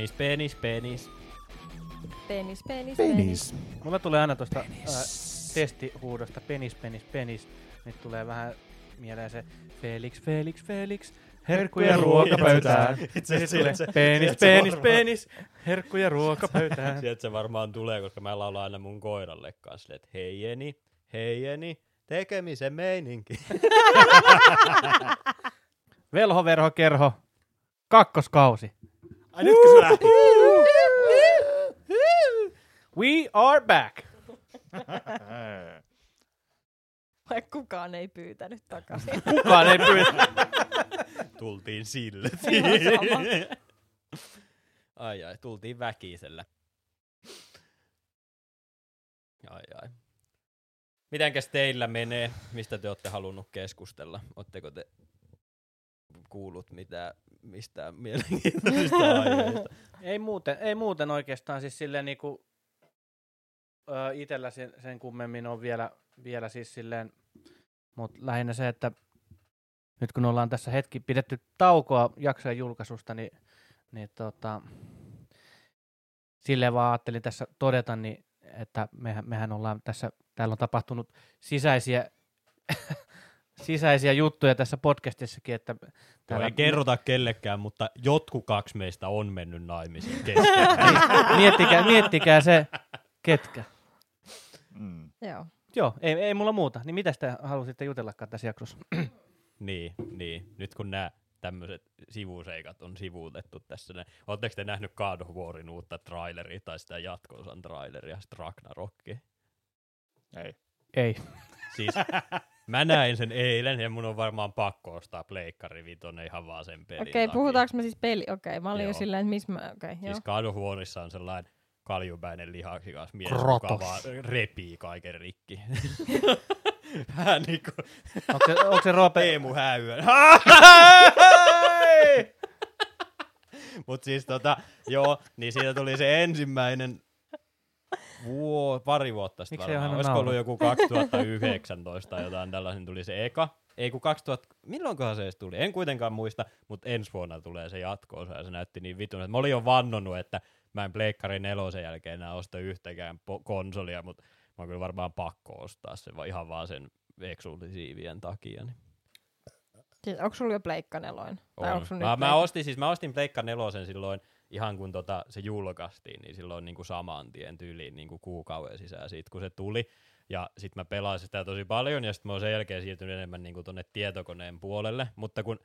Penis, penis, penis. Penis, penis, Penis. Mulla tulee aina tuosta äh, testihuudosta penis, penis, penis. Nyt tulee vähän mieleen se Felix, Felix, Felix. Herkkuja ruokapöytään. Itse se, penis, penis, penis. Herkkuja ruokapöytään. Sieltä se varmaan tulee, koska mä laulan aina mun koiralle kanssa, että hei Jeni, hei Jeni, tekemisen meininki. Velho, verho, kerho. Kakkoskausi. Ai nytkö se lähti? We are back. Vaikka kukaan ei pyytänyt takaisin. Kukaan ei pyydä. Tultiin sille. Ai ai, tultiin väkisellä. Ai ai. Mitenkäs teillä menee? Mistä te olette halunnut keskustella? Oletteko te kuullut mitä, mistään mielenkiintoisista aiheista? Ei muuten, ei muuten oikeastaan siis silleen niinku, ö, itellä sen, sen kummemmin on vielä, vielä siis silleen, mutta lähinnä se, että nyt kun ollaan tässä hetki pidetty taukoa jaksojen julkaisusta, niin, niin tota, silleen vaan ajattelin tässä todeta, niin, että mehän, mehän ollaan tässä, täällä on tapahtunut sisäisiä, sisäisiä juttuja tässä podcastissakin, että Joo, täällä ei kerrota kellekään, mutta jotkut kaksi meistä on mennyt naimisiin keskenään. miettikää, miettikää se, ketkä. Mm. Joo. Joo, ei, ei mulla muuta. Niin mitä te halusitte jutellakaan tässä jaksossa? niin, niin. Nyt kun nämä tämmöiset sivuseikat on sivuutettu tässä. Ne. Oletteko te nähnyt God of Warin uutta traileria tai sitä jatko-osan traileria, sitä Ragnarokia? Ei. Ei. Siis mä näin sen eilen ja mun on varmaan pakko ostaa Pleikkari Vitonen ihan vaan sen pelin Okei, okay, puhutaanko me siis peli? Okei, okay, mä olin Joo. jo silleen, että missä mä... Okei, okay, joo. Siis God of Warissa on sellainen kaljupäinen lihaksikas mies, Kratos. joka vaan repii kaiken rikki. Vähän niinku Onko se, onko se Roope? Teemu Häyön. Mut siis tota, joo, niin siitä tuli se ensimmäinen vuo, pari vuotta sitten Miksi varmaan. Olisiko ollut joku 2019 tai jotain tällaisen tuli se eka. Ei kun 2000, milloinkohan se edes tuli? En kuitenkaan muista, mutta ensi vuonna tulee se jatko ja se näytti niin vitun. että Mä olin jo vannonut, että mä en Pleikkari nelosen jälkeen enää osta yhtäkään po- konsolia, mutta mä oon kyllä varmaan pakko ostaa se ihan vaan sen eksklusiivien takia. Niin. Siis, onko sulla jo pleikka neloin? Tai On. Mä, mä, ostin, siis mä ostin Pleikka nelosen silloin ihan kun tota, se julkaistiin, niin silloin niin kuin saman tien tyyliin niin kuin kuukauden sisään siitä, kun se tuli. Ja sitten mä pelasin sitä tosi paljon ja sitten mä oon sen jälkeen siirtynyt enemmän niin kuin tonne tietokoneen puolelle. Mutta kun,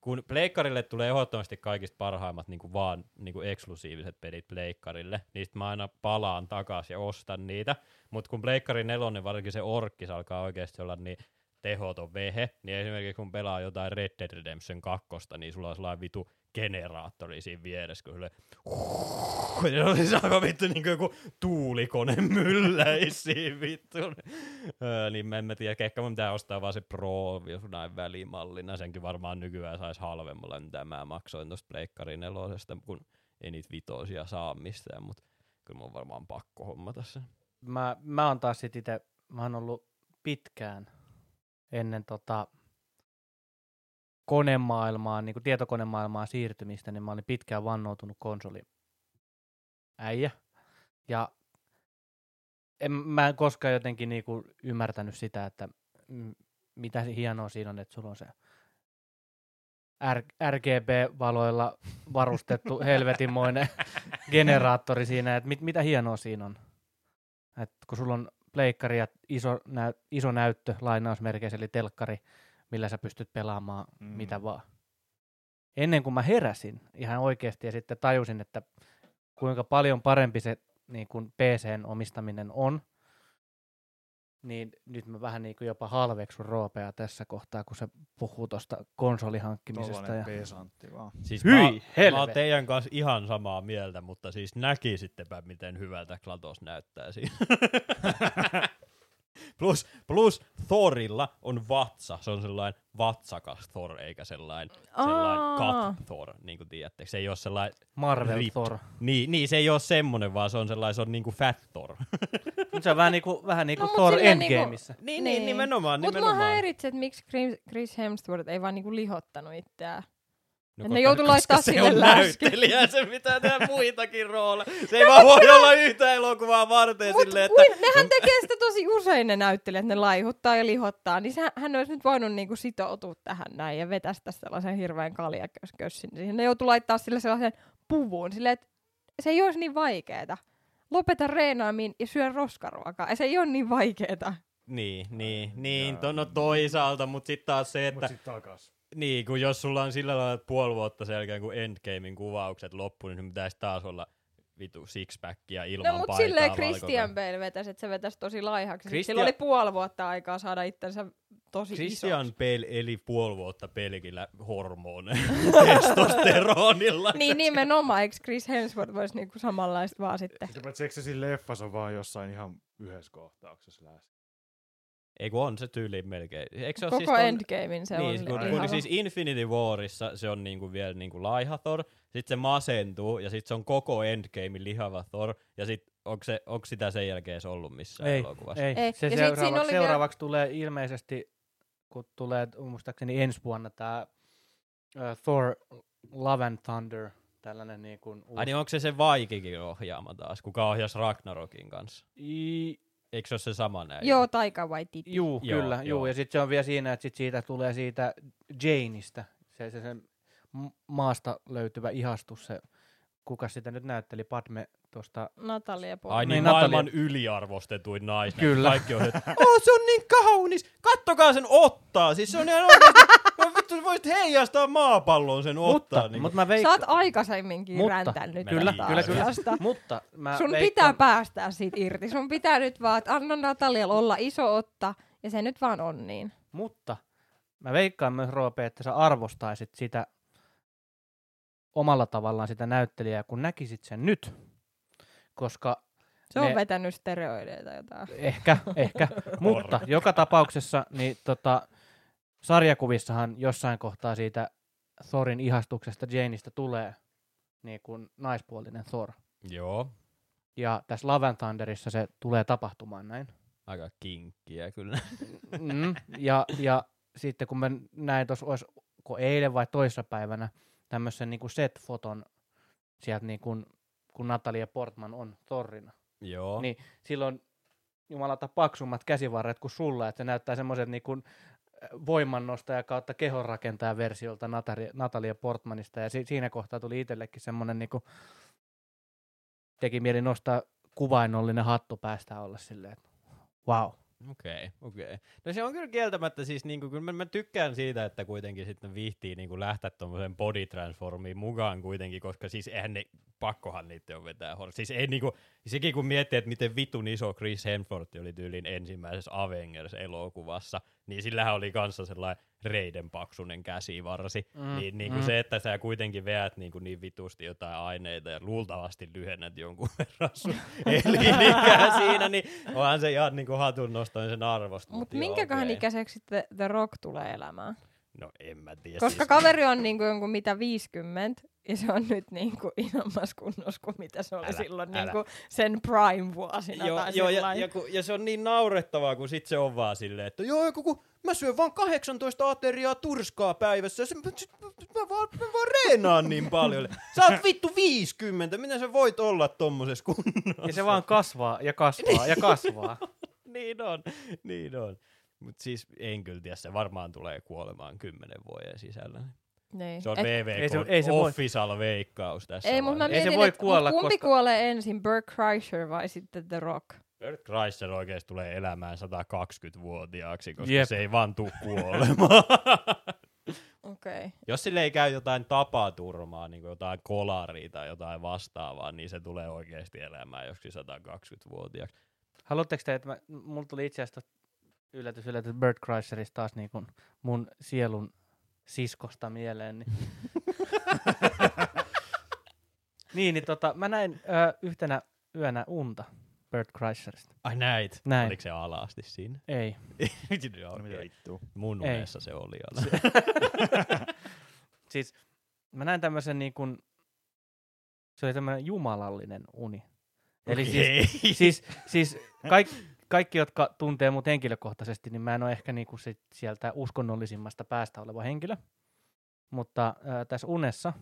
kun Pleikkarille tulee ehdottomasti kaikista parhaimmat niin kuin vaan niin kuin eksklusiiviset pelit Pleikkarille, niin sit mä aina palaan takaisin ja ostan niitä. Mutta kun Pleikkari nelonen, varsinkin se orkkis alkaa oikeasti olla niin tehoton vehe, niin esimerkiksi kun pelaa jotain Red Dead Redemption 2, niin sulla on sellainen vitu generaattori siinä vieressä, kun sille se oli siis aivan vittu niin kuin joku tuulikone mylläisi siinä vittu. Niin mä en mä tiedä, ehkä mun pitää ostaa vaan se Pro näin välimallina. Senkin varmaan nykyään saisi halvemmalla, mitä mä maksoin tosta Pleikkari nelosesta, kun ei niitä vitosia saa mistään, mutta kyllä mun on varmaan pakko hommata se. Mä, mä oon taas sit ite, mä oon ollut pitkään ennen tota konemaailmaan, niin tietokonemaailmaan siirtymistä, niin mä olin pitkään vannoutunut konsoli äijä. Ja en, mä en koskaan jotenkin niinku ymmärtänyt sitä, että mitä hienoa siinä on, että sulla on se R- RGB-valoilla varustettu helvetinmoinen generaattori siinä, että mit, mitä hienoa siinä on. Et kun sulla on pleikkari ja iso, näy, iso näyttö lainausmerkeissä, eli telkkari, millä sä pystyt pelaamaan. Mm. mitä vaan. Ennen kuin mä heräsin ihan oikeasti ja sitten tajusin, että kuinka paljon parempi se niin kuin PCn omistaminen on, niin nyt mä vähän niin kuin jopa halveksun Roopea tässä kohtaa, kun se puhuu tuosta konsolihankkimisesta. Ja... peesantti vaan. Siis Hyi, mä, mä oon teidän kanssa ihan samaa mieltä, mutta siis näkisittepä, miten hyvältä Klatos näyttää siinä. plus, plus Thorilla on vatsa. Se on sellainen vatsakas Thor, eikä sellainen, sellainen cut Thor, niin kuin tiedätte. Se ei ole sellainen, Marvel Ripped. Thor. niin, niin, se ei ole semmonen, vaan se on sellainen, se on niinku fat Thor. Nyt se on vähän niin kuin, vähän niin kuin No, mut Thor niinku- Endgameissa. niin, Niin. nimenomaan, Mutta mua nimenomaan. häiritsi, että miksi Chris- Chris Hemsworth ei vaan niinku lihottanut itseään. No, ne joutu laittaa se sille näyttelijä, se pitää tehdä muitakin rooleja. Se ei vaan voi olla yhtä elokuvaa varten Mut silleen, kuin, että... nehän tekee sitä tosi usein ne näyttelijät, ne laihuttaa ja lihottaa, niin sehän, hän olisi nyt voinut niinku sitoutua tähän näin ja vetästä sellaisen hirveän kaljakössin siihen. Ne joutuu laittaa sille sellaisen puvun, silleen, että se ei olisi niin vaikeeta. Lopeta reenaamiin ja syö roskaruokaa. Se ei ole niin vaikeeta. Niin, niin, niin, to, no toisaalta, mutta sitten taas se, että Mut sit takas. Niin, kun jos sulla on sillä lailla että puoli vuotta sen jälkeen, kun Endgamein kuvaukset loppu, niin pitäisi taas olla vitu sixpackia ilman No mutta paitaa silleen Christian Bale vetäisi, että se vetäisi tosi laihaksi. Christian... Sillä oli puoli vuotta aikaa saada itsensä tosi Christian isoksi. Bale eli puoli vuotta pelkillä hormoneilla, testosteronilla. Niin nimenomaan, eikö Chris Hemsworth voisi niinku samanlaista vaan sitten? Paitsi eikö se siinä leffassa on vaan jossain ihan yhdessä kohtauksessa läsnä? Ei kun on se tyyli melkein. Eikö se Koko siis ton- Endgamein se niin, on kun, kun siis Infinity Warissa se on niinku vielä niinku laiha Thor, sit se masentuu ja sit se on koko Endgamein lihava Thor ja sit onko, se, onko sitä sen jälkeen edes ollut missään Ei, elokuvassa? ei. Ei. Se Ja seuraavaksi, oli vielä- seuraavaksi tulee ilmeisesti, kun tulee muistaakseni ensi vuonna tämä uh, Thor Love and Thunder, tällainen niin kuin uusi. Ai niin onko se se Vaikikin ohjaama taas, kuka ohjasi Ragnarokin kanssa? I, Eikö se ole se sama näin? Joo, Taika Waititi. juu, Joo, kyllä, joo. juu. Ja sitten se on vielä siinä, että sit siitä tulee siitä Janeista, se, se, se maasta löytyvä ihastus, se, kuka sitä nyt näytteli, Padme tuosta Natalia Ai Portman. niin, Niin, maailman Natalia- yliarvostetuin nainen. Kyllä. Kaikki on, että oh, se on niin kaunis, kattokaa sen ottaa. Siis se on ihan oikeasti, no vittu voisit heijastaa maapallon sen ottaa. mutta, niin mutta mä Sä veikkaan, oot aikaisemminkin Mutta- räntänyt Kyllä, kyllä, kyllä. asiasta. mutta mä Sun veikkaan, pitää päästää siitä irti. Sun pitää nyt vaan, että anna Natalialla olla iso otta, ja se nyt vaan on niin. Mutta mä veikkaan myös, Roope, että sä arvostaisit sitä omalla tavallaan sitä näyttelijää, kun näkisit sen nyt. Koska Se on Ne- vetänyt steroideita jotain. ehkä, ehkä, mutta joka tapauksessa niin tota, sarjakuvissahan jossain kohtaa siitä Thorin ihastuksesta Janeista tulee niin kuin naispuolinen Thor. Joo, Ja tässä Love and Thunderissa se tulee tapahtumaan näin. aika kinkkiä kyllä. Mm, ja, ja sitten kun mä näin tuossa, olisiko eilen vai toissapäivänä, tämmöisen niin kuin set-foton sieltä, niin kuin, kun Natalia Portman on Thorina. Joo. Niin silloin jumalata paksummat käsivarret kuin sulla, että se näyttää semmoiset niin kuin voimannostaja kautta kehonrakentaja versiolta Natalia, Portmanista. Ja si- siinä kohtaa tuli itsellekin semmoinen, niin kuin, teki mieli nostaa kuvainnollinen hattu päästä olla silleen, että wow. Okei, okay, okei. Okay. No se on kyllä kieltämättä siis niinku, kyllä mä, mä tykkään siitä, että kuitenkin sitten viihtii niinku lähteä tuommoiseen body transformiin mukaan kuitenkin, koska siis eihän ne, pakkohan niitä on vetää hor. Siis ei niinku, sekin kun miettii, että miten vitun iso Chris Hemsworth oli tyylin ensimmäisessä Avengers-elokuvassa, niin sillähän oli kanssa sellainen reiden paksunen käsivarsi. Mm, Mm, niin niinku mm. se, että sä kuitenkin veät niinku niin vitusti jotain aineita ja luultavasti lyhennät jonkun verran sun elinikää siinä, niin onhan se ihan niinku hatun nostamisen arvosta. Mutta joo, minkäköhän okei. ikäiseksi sitten The Rock tulee elämään? No en mä tiedä. Koska siis, kaveri on niinku jonkun mitä 50, ja se on nyt niinku isommassa kunnossa kuin mitä se oli Älä, silloin älä. niinku sen prime-vuosina. Joo, tai joo ja, ja, kun, ja, se on niin naurettavaa, kun sit se on vaan silleen, että joo, joku, kun mä syön vaan 18 ateriaa turskaa päivässä, ja se, sit, mä, vaan, mä vaan reenaan niin paljon. Sä oot vittu 50, miten sä voit olla tommosessa kunnossa? Ja se vaan kasvaa ja kasvaa ja kasvaa. niin on, niin on. Mut siis en kyllä tiedä, se varmaan tulee kuolemaan kymmenen vuoden sisällä. Niin. Se on Et- VVK Ei se- ei se voi. official veikkaus tässä Ei, mutta mä vaiheessa. Ei se mietin, voi kuolla, kumpi koska- kuolee ensin, Burt Kreischer vai sitten The Rock? Bert Kreischer oikeesti tulee elämään 120-vuotiaaksi, koska Jep. se ei vaan tuu kuolemaan. Okei. Okay. Jos sille ei käy jotain tapaturmaa, niin kuin jotain kolaria tai jotain vastaavaa, niin se tulee oikeasti elämään joskin 120-vuotiaaksi. Haluatteko te, että mä, mulla tuli itse asiassa yllätys, yllätys Bert Kreischerista taas niin kuin mun sielun siskosta mieleen. Niin, niin, niin tota, mä näin ö, yhtenä yönä unta Bert Kreischerista. Ai näit? Näin. Oliko se alasti siinä? Ei. Joo, No mitä vittua. Mun Ei. unessa se oli ala. Siis mä näin tämmöisen niin kuin, se oli tämmöinen jumalallinen uni. Eli siis, Okei. siis, siis kaik, kaikki, jotka tuntee mut henkilökohtaisesti, niin mä en ole ehkä niinku sit sieltä uskonnollisimmasta päästä oleva henkilö. mutta äh, tässä unessa,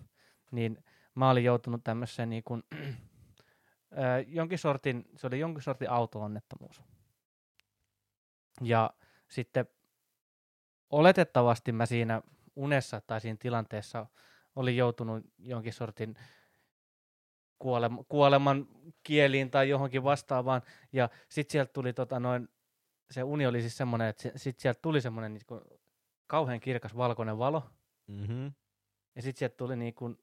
niin mä olin joutunut tämmöiseen niin kuin, äh, jonkin sortin, se oli jonkin sortin auto-onnettomuus. Ja sitten oletettavasti mä siinä unessa tai siinä tilanteessa olin joutunut jonkin sortin kuolema, kuoleman kieliin tai johonkin vastaavaan. Ja sitten sieltä tuli tota noin, se uni oli siis semmoinen, että sitten sieltä tuli semmoinen niin kauhean kirkas valkoinen valo. Mm-hmm. Ja sitten sieltä tuli niin kuin,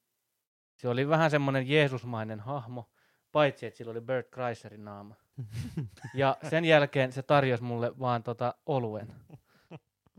se oli vähän semmoinen Jeesusmainen hahmo, paitsi että sillä oli Bert Kreiserin naama. Ja sen jälkeen se tarjosi mulle vaan tota oluen.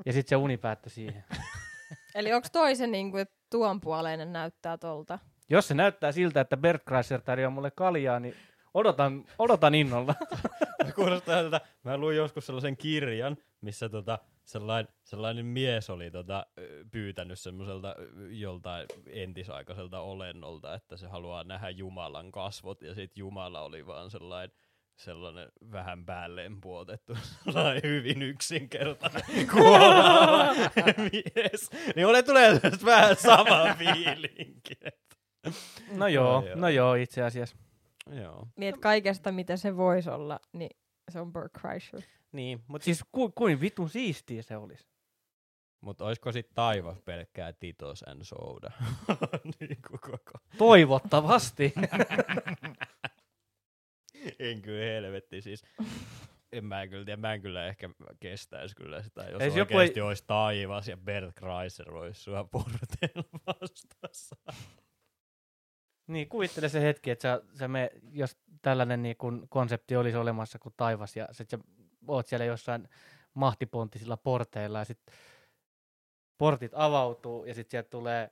Ja sitten se uni päättyi siihen. Eli onko toisen niin kuin, tuon puoleinen näyttää tolta? Jos se näyttää siltä, että Bert Kreiser tarjoaa mulle kaljaa, niin odotan, odotan innolla. Kuulostaa siltä, mä luin joskus sellaisen kirjan, missä tota, sellainen, sellainen mies oli tota, pyytänyt semmoiselta joltain entisaikaiselta olennolta, että se haluaa nähdä Jumalan kasvot, ja sitten Jumala oli vaan sellainen sellainen vähän päälleen puotettu, sellainen hyvin yksinkertainen kuolaava mies. Niin mulle tulee vähän sama fiilinki. No joo. no joo, itse asiassa. Joo. Niin, että kaikesta, mitä se voisi olla, niin se on Bert Kreischer. Niin, mutta siis, ku, kuin vitun siistiä se olisi. mut olisiko sit taivas pelkkää Titos and Soda? niin koko. Toivottavasti. En kyllä helvetti siis. En mä kyllä tiedä, mä en kyllä ehkä kestäisi kyllä sitä, jos Ei joku oikeasti ei- olisi taivas ja Bert Kreiser olisi sua porteilla vastassa. Niin, kuvittele se hetki, että sä, sä me, jos tällainen niin kun konsepti olisi olemassa kuin taivas ja sit sä oot siellä jossain mahtiponttisilla porteilla ja sitten portit avautuu ja sitten sieltä tulee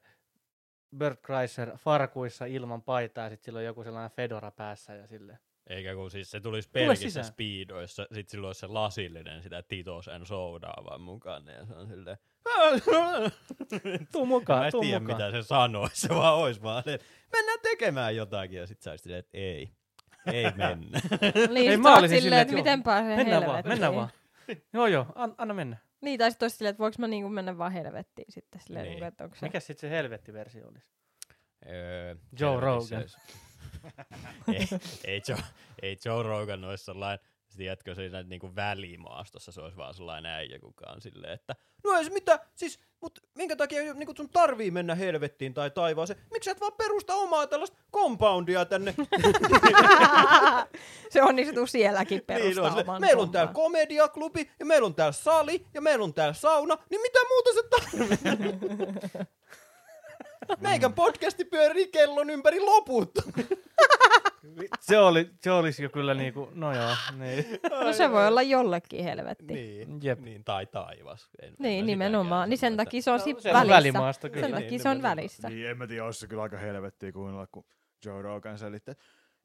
Bert Kreiser farkuissa ilman paitaa ja sitten sillä on joku sellainen fedora päässä ja sille. Eikä kun siis se tulisi pelkissä speedoissa, sit sillä olisi se lasillinen sitä Titos and Sodaa vaan mukana ja se on silleen... Tuu Mä mukaan, en tuu tiedä mukaan. mitä se sanoisi, se vaan olisi vaan, että mennään tekemään jotakin ja sit sä olisit että ei. Ei mennä. Niin, Ei, sit mä olisin silleen, silleen, että miten pääsee Mennään vaan, mennään vaan. Joo joo, an, anna mennä. Niin, tai sit olisi silleen, että voiko mä niinku mennä vaan helvettiin sitten silleen, Niin. niin. että onko se... Mikä sitten se helvettiversio olisi? Öö, Joe Rogan. ei, ei, Joe, ei Joe Rogan olisi sellainen, tiedätkö, siinä niinku välimaastossa se olisi vaan sellainen äijä, kuka on silleen, että no ei se mitä, siis, mut minkä takia niinku sun tarvii mennä helvettiin tai taivaaseen, miksi et vaan perusta omaa tällaista compoundia tänne? se onnistuu sielläkin Niin, perustaa on oman meillä on täällä komediaklubi, ja meillä on täällä sali, ja meillä on täällä sauna, niin mitä muuta se tarvitsee? Meikän podcasti pyörii kellon ympäri loput. Se, oli, se olisi jo kyllä niinku, no joo, niin. No se voi olla jollekin helvetti. Niin, Jep. niin, tai taivas. En, Niin, nimenomaan. Niin sen takia se on No, siinä se on välissä. välimaasto kyllä. Sen Niin, takia se on nimenomaan. välissä. Niin, en mä tiedä, olisi se kyllä aika helvettiä kuunnella, kun Joe Rogan selittää,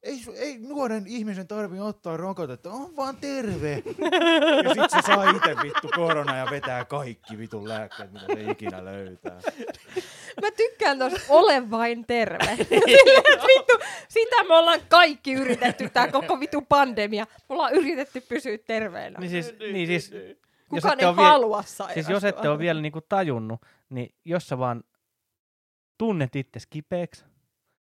ei, ei nuoren ihmisen tarvi ottaa rokotetta, on vaan terve. ja sit se saa itse vittu korona ja vetää kaikki vitun lääkkeet, mitä se ikinä löytää. Mä tykkään tosta ole vain terve. Silleen, vittu, sitä me ollaan kaikki yritetty, tää koko vitu pandemia. Me ollaan yritetty pysyä terveenä. Niin siis, niin siis jos Kukaan ette ei halua sairastua. Siis jos ette ole vielä niinku tajunnut, niin jos sä vaan tunnet itse kipeäksi,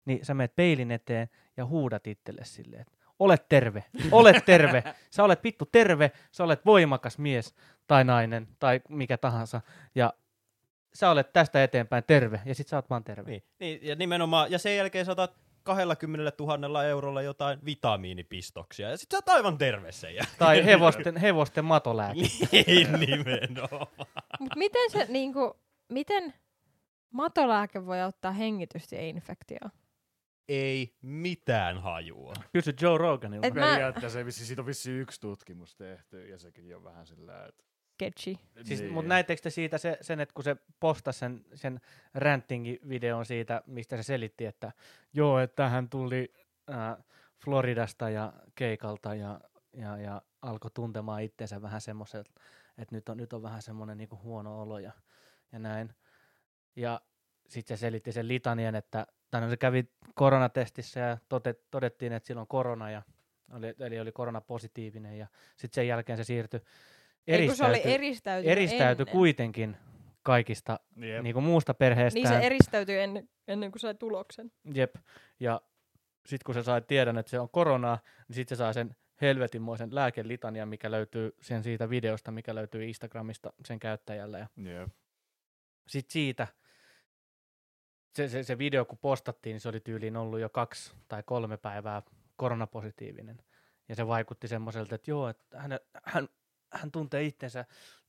niin sä menet peilin eteen ja huudat itselle silleen, että olet terve, olet terve, sä olet vittu terve, sä olet voimakas mies tai nainen tai mikä tahansa ja sä olet tästä eteenpäin terve ja sit sä oot vaan terve. Niin, niin, ja nimenomaan, ja sen jälkeen saatat 20 000 eurolla jotain vitamiinipistoksia, ja sit sä oot aivan terve sen jälkeen. Tai hevosten, hevosten matolääke. niin, nimenomaan. Mut miten se niinku, miten matolääke voi auttaa hengitystieinfektioon? Ei mitään hajua. Kysy Joe Roganilta. Mä- Periaatteessa vissi, siitä on vissi yksi tutkimus tehty ja sekin on vähän sillä, että... Sketchy. Siis, niin. Mutta näittekö te siitä se, sen, että kun se postasi sen, sen ranting-videon siitä, mistä se selitti, että joo, että hän tuli äh, Floridasta ja keikalta ja, ja, ja alkoi tuntemaan itsensä vähän semmoiselta, että nyt on, nyt on vähän semmoinen niinku huono olo ja, ja näin. Ja sitten se selitti sen litanian, että tai no se kävi koronatestissä ja tote, todettiin, että sillä on korona ja oli, eli oli koronapositiivinen ja sitten sen jälkeen se siirtyi Ei kun se oli eristäytyi- eristäytynyt eristäytyi ennen. kuitenkin kaikista Jep. niin kuin muusta perheestään. Niin se eristäytyi ennen, ennen kuin sai tuloksen. Jep. Ja sitten kun se sai tiedon, että se on koronaa, niin sitten se saa sen helvetinmoisen lääkelitanian, mikä löytyy sen siitä videosta, mikä löytyy Instagramista sen käyttäjälle. Ja Jep. sitten siitä, se, se, se video kun postattiin, niin se oli tyyliin ollut jo kaksi tai kolme päivää koronapositiivinen. Ja se vaikutti semmoiselta, että joo, että hän, hän, hän tuntee itsensä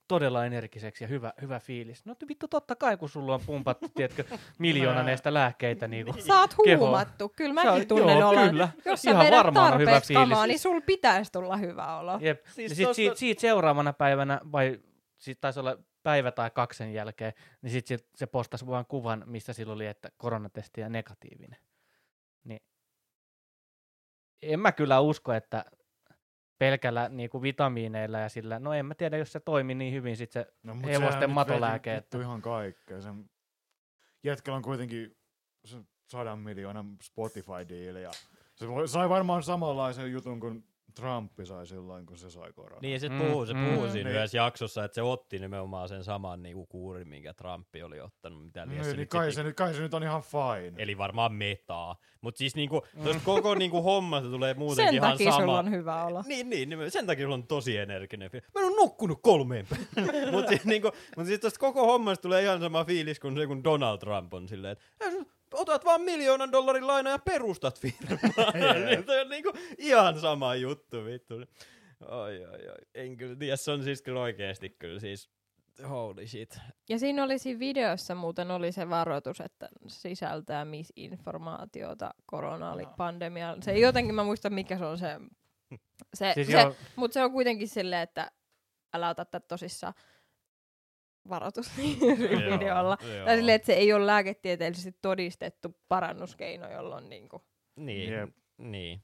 todella energiseksi ja hyvä, hyvä fiilis. No vittu totta kai, kun sulla on pumpattu, tiedätkö, miljoonan eestä lääkkeitä. Niin kuin. Sä oot huumattu. Kyllä Se mäkin on- tunnen joo, olla. kyllä. Jos sä Ihan vedät hyvä tarpeeksi kamaa, fiilis. niin sul pitäisi tulla hyvä olo. Jep. Siis sit, tosta- siitä, siitä seuraavana päivänä, vai siitä taisi olla päivä tai kaksen jälkeen, niin sitten se, se postasi vaan kuvan, missä sillä oli, että koronatesti ja negatiivinen. Niin en mä kyllä usko, että pelkällä niinku vitamiineilla ja sillä, no en mä tiedä, jos se toimi niin hyvin sit se, No, Hevosten matolääke, että- ihan kaikkea. Sen jätkällä on kuitenkin se sadan miljoonan Spotify-diili ja se voi- sai varmaan samanlaisen jutun kuin Trumpi sai silloin, kun se sai koronaa. Niin, ja sit Mm, puhuu, se mm. puhuu siinä Niin. yhdessä jaksossa, että se otti nimenomaan sen saman niinku kuurin, minkä Trumpi oli ottanut. Mitä niin, se niin nyt kai, sit se, nyt, kai se nyt on ihan fine. Eli varmaan metaa. Mutta siis niinku, tosta koko niinku hommasta tulee muutenkin Sen ihan takia sama. sulla on hyvä olo. Niin, niin, niin, sen takia sulla on tosi energinen fiilis. Mä en ole nukkunut kolmeen. Mutta siis, niinku, mut siis tosta koko hommasta tulee ihan sama fiilis kuin se, kun Donald Trump on silleen, että "Äh, sä otat vaan miljoonan dollarin lainaa ja perustat firmaa. niin, on niinku ihan sama juttu, vittu. Oi, oi, oi. En kyllä tiedä, se on siis kyllä oikeesti kyllä siis holy shit. Ja siinä oli siinä videossa muuten oli se varoitus, että sisältää misinformaatiota koronapandemia. Se ei jotenkin, mä muistan mikä se on se, se, siis se mutta se on kuitenkin silleen, että älä ota tätä tosissaan varoitus videolla. Tai silleen, että se ei ole lääketieteellisesti todistettu parannuskeino, jolloin niinku... Niin, Jep. niin.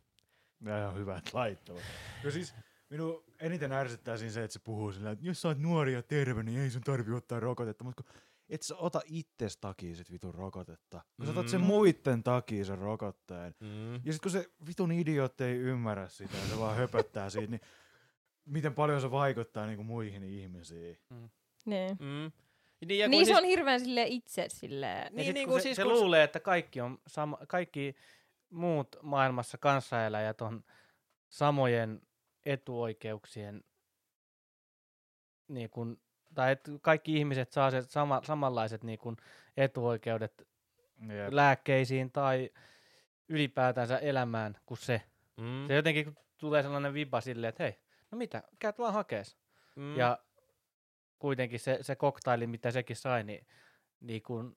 Ja ihan hyvät laittavat. Ja siis minun eniten ärsyttää siinä se, että se puhuu sillä, että jos sä oot nuori ja terve, niin ei sun tarvi ottaa rokotetta. Mutta kun et sä ota itses takia sit vitun rokotetta. Kun sä otat sen Mm. muitten takia sen rokotteen. Mm. Ja sit kun se vitun idiootti ei ymmärrä sitä ja se vaan höpöttää siitä, niin miten paljon se vaikuttaa niinku muihin ihmisiin. Niin. Mm. Niin, ja Niin siis, se on hirveän sille itse silleen... ja niin, sit, niin kun kuin se, siis se kun- luulee, että kaikki, on sama, kaikki muut maailmassa kanssaeläjät on samojen etuoikeuksien, niin kun, tai että kaikki ihmiset saa se sama, samanlaiset niin kun, etuoikeudet Jep. lääkkeisiin tai ylipäätänsä elämään kuin se. Mm. Se jotenkin tulee sellainen viba silleen, että hei, no mitä, käyt vaan hakees. Mm. Ja kuitenkin se, se koktaili, mitä sekin sai, niin, niin kun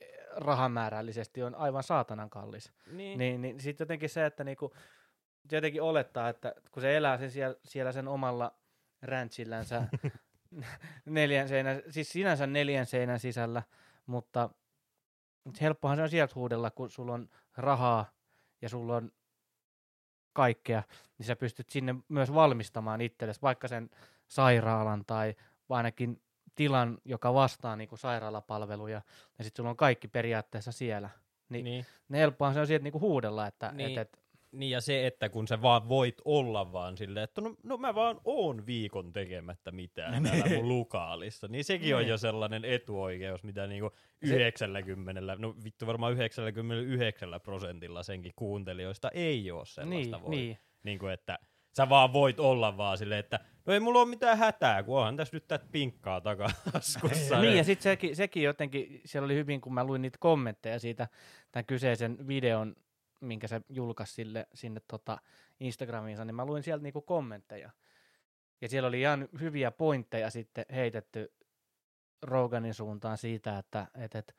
eh, rahamäärällisesti on aivan saatanan kallis. niin. Niin, niin sitten jotenkin se, että niinku, jotenkin olettaa, että kun se elää sen siellä, siellä sen omalla ranchillänsä neljän seinän, siis sinänsä neljän seinän sisällä, mutta mut helppohan se on sieltä huudella, kun sulla on rahaa ja sulla on kaikkea, niin sä pystyt sinne myös valmistamaan itsellesi vaikka sen sairaalan tai ainakin tilan, joka vastaa niinku sairaalapalveluja, ja sitten sulla on kaikki periaatteessa siellä. Niin, niin. ne helppohan se on sieltä niinku huudella, että Niin. et, et, Niin ja se, että kun sä vaan voit olla vaan silleen, että no, no mä vaan oon viikon tekemättä mitään täällä mun lukaalissa, niin sekin on Niin. jo sellainen etuoikeus, mitä niinku Se- 90, no vittu varmaan 99 prosentilla senkin kuuntelijoista ei ole sellaista niin, voi. niin. Niin kuin, että sä vaan voit olla vaan silleen, että no ei mulla ole mitään hätää, kun onhan tässä nyt tätä pinkkaa takaskussa. niin, ja sitten sekin, sekin jotenkin, siellä oli hyvin, kun mä luin niitä kommentteja siitä tämän kyseisen videon, minkä se julkaisi sille, sinne tota Instagramiinsa, niin mä luin sieltä niinku kommentteja. Ja siellä oli ihan hyviä pointteja sitten heitetty Roganin suuntaan siitä, että et, et,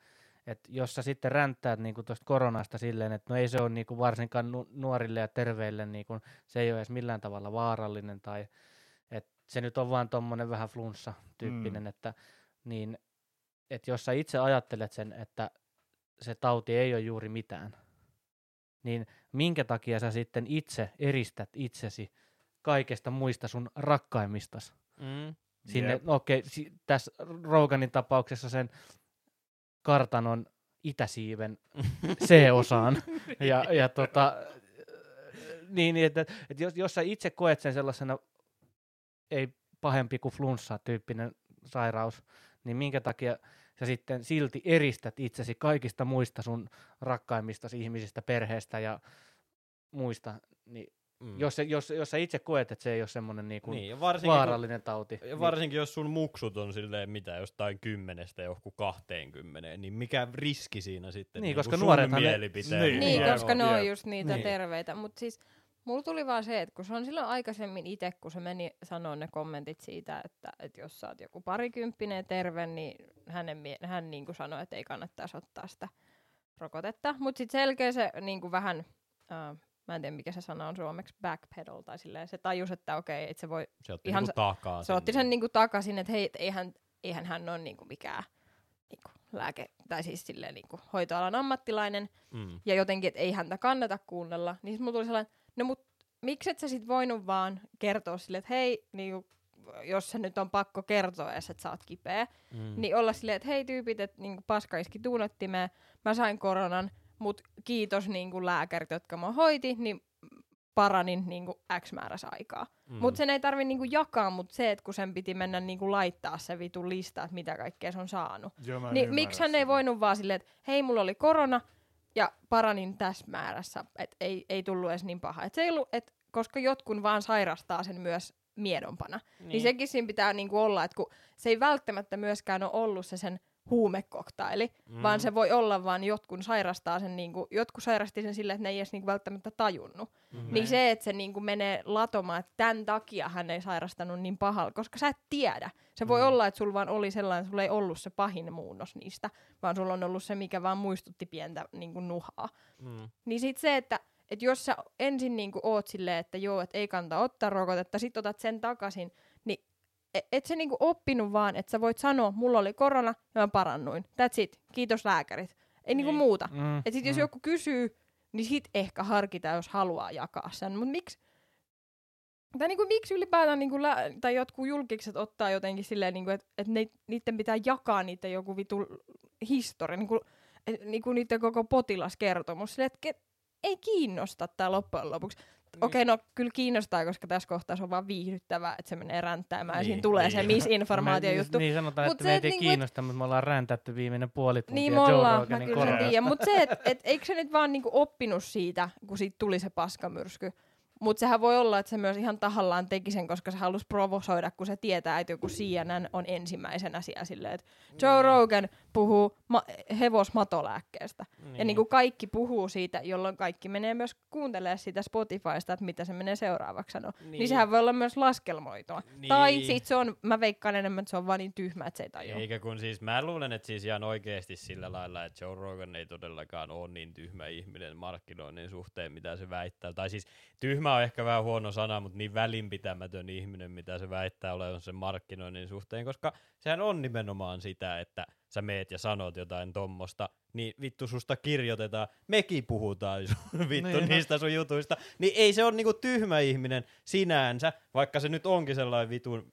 et jos sä sitten ränttäät niinku tuosta koronasta silleen, että no ei se ole niinku varsinkaan nu- nuorille ja terveille, niinku, se ei ole edes millään tavalla vaarallinen tai että se nyt on vaan tommonen vähän flunssa-tyyppinen, mm. että niin, että jos sä itse ajattelet sen, että se tauti ei ole juuri mitään, niin minkä takia sä sitten itse eristät itsesi kaikesta muista sun rakkaimistas Mm. sinne, no okei, si- tässä Roganin tapauksessa sen kartanon itäsiiven C-osaan. ja, ja tota, niin, niin, että, että jos, jos sä itse koet sen sellaisena ei pahempi kuin flunssa-tyyppinen sairaus, niin minkä takia sä sitten silti eristät itsesi kaikista muista sun rakkaimmista ihmisistä, perheestä ja muista, niin Mm. jos, se, jos, jos sä itse koet, että se ei ole semmoinen niinku niin, vaarallinen tauti, Ja varsinkin jos sun muksut on silleen mitä, jostain kymmenestä johonkin kahteenkymmeneen, niin mikä riski siinä sitten Niin, niinku koska sun ne- mielipiteen Niin, Niin, koska ne on just niitä Niin. terveitä. Mutta siis mulla tuli vaan se, että kun se on silloin aikaisemmin itse, kun se meni sanoa ne kommentit siitä, että, että jos sä oot joku parikymppinen terve, niin hänen, mie- hän niin kuin sanoi, että ei kannattaisi ottaa sitä rokotetta. Mutta sitten selkeä se niin kuin vähän, äh, mä en tiedä mikä se sana on suomeksi, backpedal tai silleen, se tajus, että okei, että se voi Se otti Ihan niinku takaa. se otti sen niinku takaisin, että hei, et eihän, eihän hän ole niinku mikään niinku lääke, tai siis silleen niinku hoitoalan ammattilainen, Mm. ja jotenkin, että ei häntä kannata kuunnella, niin sit mulla tuli sellainen, no mut miksi et sä sit voinut vaan kertoa sille, että hei, niinku, jos se nyt on pakko kertoa edes, että sä oot kipeä, Mm. niin olla silleen, että hei tyypit, että niinku paska iski tuunottimeen, mä sain koronan, mut kiitos niinku lääkärit, jotka mä hoiti, niin paranin niinku X määrässä aikaa. Mm. Mutta sen ei tarvi niinku jakaa, mutta se, että kun sen piti mennä niinku laittaa se vitun lista, että mitä kaikkea se on saanut. Joo, Niin miksi hän ei voinut vaan silleen, että hei, mulla oli korona ja paranin tässä määrässä, että ei, ei tullut edes niin paha. Et se ei ollut, et, koska jotkun vaan sairastaa sen myös miedompana. Niin, niin sekin siinä pitää niinku olla, että kun se ei välttämättä myöskään ole ollut se sen huumekoktaili, mm. vaan se voi olla vaan jotkun sairastaa sen, niinku, jotkut sairasti sen silleen, että ne ei edes niinku välttämättä tajunnut. Mm. Niin se, että se niinku menee latomaan, että tämän takia hän ei sairastanut niin pahalla, koska sä et tiedä. Se voi Mm. olla, että sulla vaan oli sellainen, että sulla ei ollut se pahin muunnos niistä, vaan sulla on ollut se, mikä vaan muistutti pientä niinku nuhaa. Mm. Niin sit se, että et jos sä ensin niinku oot silleen, että joo, että ei kannata ottaa rokotetta, sit otat sen takaisin, niin et se niinku oppinut vaan, että sä voit sanoa, mulla oli korona ja mä parannuin. That's it. Kiitos lääkärit. Ei niinku Niin. muuta. Mm, Et sit jos mm. joku kysyy, niin sit ehkä harkita, jos haluaa jakaa sen. Mut miksi, tai niinku, miksi ylipäätään niinku lä- tai jotkut julkikset ottaa jotenkin silleen, niinku, että et ne, niiden pitää jakaa niitä joku vitu historia, niinku, et, niinku niiden koko potilaskertomus. Silleen, että ke- ei kiinnosta tää loppujen lopuksi. Niin. Okei, no kyllä kiinnostaa, koska tässä kohtaa se on vaan viihdyttävää, että se menee ränttäämään ja Niin, siinä tulee se niin. misinformaatio Me- juttu. Niin sanotaan, Mut että se, meitä et ei niinku, kiinnosta, mutta me ollaan räntätty viimeinen puoli tuntia Niin me ollaan, mä kyllä sen tiedän. Mutta se, että et, eikö se nyt vaan niinku oppinut siitä, kun siitä tuli se paskamyrsky. Mutta sehän voi olla, että se myös ihan tahallaan teki sen, koska se halusi provosoida, kun se tietää, että joku CNN on ensimmäisenä siellä silleen, että Joe Rogan puhuu ma- hevosmatolääkkeestä. Ja niin kuin kaikki puhuu siitä, jolloin kaikki menee myös kuuntelemaan sitä Spotifysta, että mitä se menee seuraavaksi sanoa. Niin, niin sehän voi olla myös laskelmoitua. Niin. Tai sit se on, mä veikkaan enemmän, että se on vaan niin tyhmä, että se ei tajua. Eikä kun siis, mä luulen, että siis ihan oikeasti sillä lailla, että Joe Rogan ei todellakaan ole niin tyhmä ihminen markkinoinnin suhteen, mitä se väittää. Tai siis tyhmä on ehkä vähän huono sana, mutta niin välinpitämätön ihminen, mitä se väittää olevan sen markkinoinnin suhteen, koska sehän on nimenomaan sitä, että sä meet ja sanot jotain tommosta, niin vittu susta kirjoitetaan, mekin puhutaan vittu Niin, niistä sun jutuista, niin ei se ole niinku tyhmä ihminen sinänsä, vaikka se nyt onkin sellainen vitun,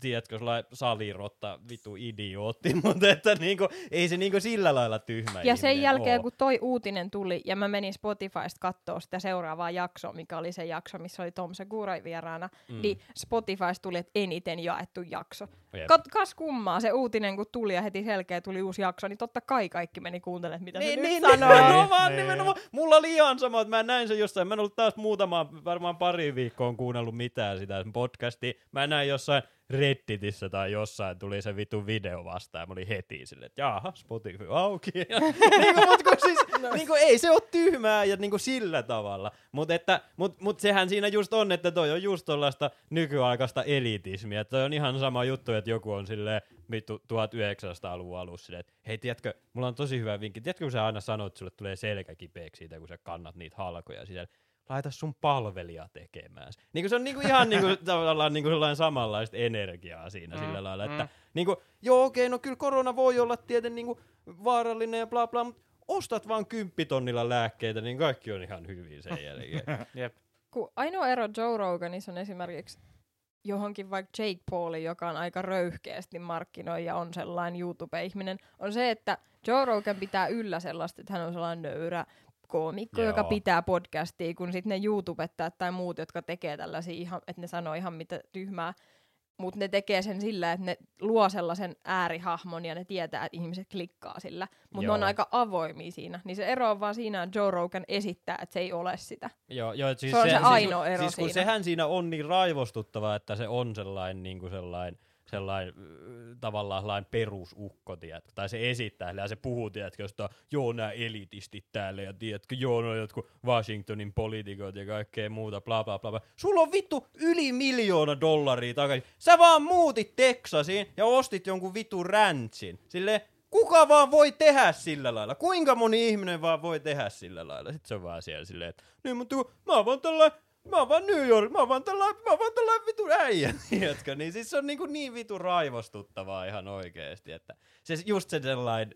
tiedätkö, sellainen salirotta, vitu idiootti, mutta että niinku, ei se niinku sillä lailla tyhmä Ja sen jälkeen, oo. kun toi uutinen tuli, ja mä menin Spotifysta kattoo sitä seuraavaa jaksoa, mikä oli se jakso, missä oli Tom Segura vieraana, mm. niin Spotifysta tuli, että eniten jaettu jakso. Jep. Kat, kas kummaa, se uutinen kun tuli ja heti selkeä tuli uusi jakso, niin totta kai kaikki meni kuuntelemaan, mitä niin, se niin, nyt niin, sanoo. nimenomaan, Niin. nimenomaan. Mulla oli ihan sama, että mä näin sen jossain. Mä en ollut taas muutama, varmaan pari viikkoa kuunnellut mitään sitä podcastia. Mä näin jossain Redditissä tai jossain tuli se vitu video vastaan ja mä olin heti silleen, että jaha, Spotify auki. Ja, niinku, mut kun siis, niinku, ei se ole tyhmää ja niinku sillä tavalla. Mutta mut, mut sehän siinä just on, että toi on just tollaista nykyaikaista elitismiä. Toi on ihan sama juttu, että joku on silleen vittu 1900-luvun alussa silleen, että hei tiedätkö, mulla on tosi hyvä vinkki. Tiedätkö, kun sä aina sanot, että sulle tulee selkä kipeäksi siitä, kun sä kannat niitä halkoja siellä laita sun palvelija tekemään. se. Niin kuin se on niinku ihan niinku, tavallaan niinku sellainen samanlaista energiaa siinä mm, sillä lailla, että mm. niinku, joo okei, no kyllä korona voi olla tieten niinku vaarallinen ja bla bla, mutta ostat vaan kymppitonnilla lääkkeitä, niin kaikki on ihan hyvin sen jälkeen. Jep. Kun ainoa ero Joe Roganissa on esimerkiksi johonkin vaikka Jake Pauli, joka on aika röyhkeästi markkinoi ja on sellainen YouTube-ihminen, on se, että Joe Rogan pitää yllä sellaista, että hän on sellainen nöyrä koomikko, Joo. joka pitää podcastia, kun sitten ne YouTubettajat tai muut, jotka tekee tällaisia, ihan, että ne sanoo ihan mitä tyhmää. mutta ne tekee sen sillä, että ne luo sellaisen äärihahmon ja ne tietää, että ihmiset klikkaa sillä. Mutta ne on aika avoimia siinä. Niin se ero on vaan siinä, että Joe Rogan esittää, että se ei ole sitä. Joo, joo, siis Se on se siis, ainoa ero siis kun siinä. sehän siinä on niin raivostuttava, että se on sellainen, niin kuin sellainen, sellainen tavallaan sellainen perusukko, tiedätkö? tai se esittää, ja se puhuu, tiedätkö, josta joo, nämä elitistit täällä, ja tiedätkö, joo, no jotkut Washingtonin poliitikot ja kaikkea muuta, bla bla bla. bla. Sulla on vittu yli miljoona dollaria takaisin. Sä vaan muutit Texasiin ja ostit jonkun vittu räntsin. Silleen, kuka vaan voi tehdä sillä lailla? Kuinka moni ihminen vaan voi tehdä sillä lailla? Sitten se on vaan siellä silleen, että niin, mutta mä oon vaan tällä, mä oon vaan New York, mä oon vaan tällä, mä oon vaan tällä vitu äijä, tiedätkö? Niin siis se on niinku niin vitu raivostuttavaa ihan oikeesti, että se just se sellainen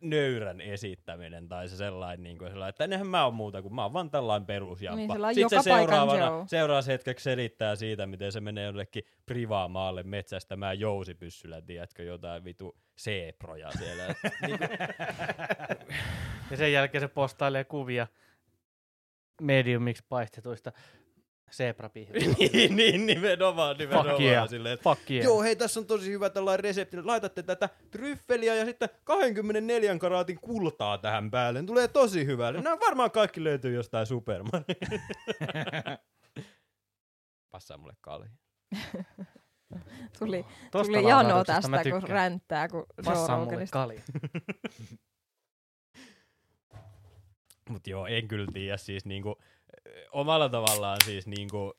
nöyrän esittäminen tai se sellainen, niin kuin sellainen että enhän mä oon muuta kuin mä oon vaan tällainen perusjappa. Niin, Sitten se paikan seuraavana, seuraavassa hetkeksi selittää siitä, miten se menee jollekin privaamaalle metsästämään jousipyssyllä, tiedätkö, jotain vitu seeproja siellä. Et niinku, Ja sen jälkeen se postailee kuvia mediumiksi paistetuista zebrapihvistä. niin, niin, nimenomaan, nimenomaan. Fuck yeah. Silleen, että Fuck yeah. Joo, hei, tässä on tosi hyvä tällainen resepti. Laitatte tätä tryffeliä ja sitten 24 karaatin kultaa tähän päälle. Tulee tosi hyvää. Nämä varmaan kaikki löytyy jostain Superman. Passaa mulle kalja. Tuli, tuli jano tästä, kun ränttää, kun Joe Passaa mulle kalja. Mut joo, en kyllä tiedä. Siis niinku, omalla tavallaan siis niinku...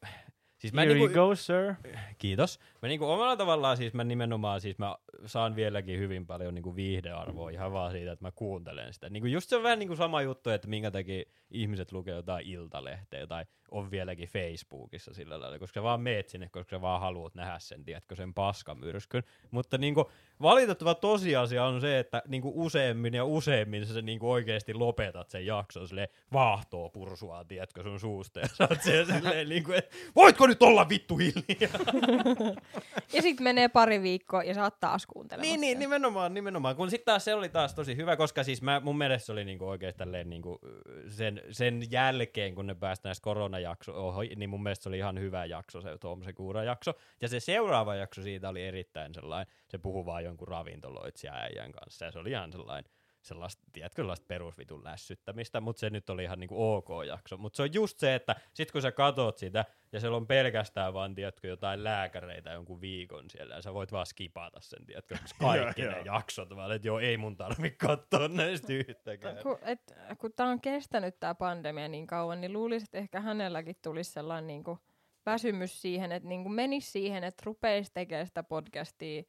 Siis mä Here niinku, you go, sir. Kiitos. Mä niinku omalla tavallaan siis mä nimenomaan siis mä saan vieläkin hyvin paljon niinku viihdearvoa ihan vaan siitä, että mä kuuntelen sitä. Niinku just se on vähän niinku sama juttu, että minkä takia ihmiset lukee jotain iltalehteä tai on vieläkin Facebookissa sillä lailla, koska sä vaan meet sinne, koska sä vaan haluat nähdä sen, tiedätkö, sen paskamyrskyn. Mutta niinku valitettava tosiasia on se, että niinku useammin ja useammin sä niinku oikeasti lopetat sen jakson silleen vaahtoo pursua, tiedätkö, sun suusta ja sä oot siellä silleen niinku, että voitko nyt olla vittu hiljaa? Ja sitten menee pari viikkoa ja oot taas kuuntelemassa. Niin, niin, nimenomaan, nimenomaan. Kun sitten taas se oli taas tosi hyvä, koska siis mä, mun mielestä se oli niinku tälleen niinku sen, sen jälkeen, kun ne pääsi näistä koronajakso ohi, niin mun mielestä se oli ihan hyvä jakso, se Tom Segura jakso. Ja se seuraava jakso siitä oli erittäin sellainen, se puhui vaan jonkun ravintoloitsija äijän kanssa, ja se oli ihan sellainen, sellaista, tiedätkö, sellaista perusvitun lässyttämistä, mutta se nyt oli ihan niinku ok jakso. Mutta se on just se, että sit kun sä katot sitä, ja siellä on pelkästään vaan, tiedätkö, jotain lääkäreitä jonkun viikon siellä, ja sä voit vaan skipata sen, tiedätkö, kaikki ne jaksot, vaan että joo, ei mun tarvi katsoa näistä yhtäkään. Kun, et, kun tämä on kestänyt tämä pandemia niin kauan, niin luulisin, että ehkä hänelläkin tulisi sellainen niin kuin, väsymys siihen, että niin kuin menisi siihen, että rupeisi tekemään sitä podcastia,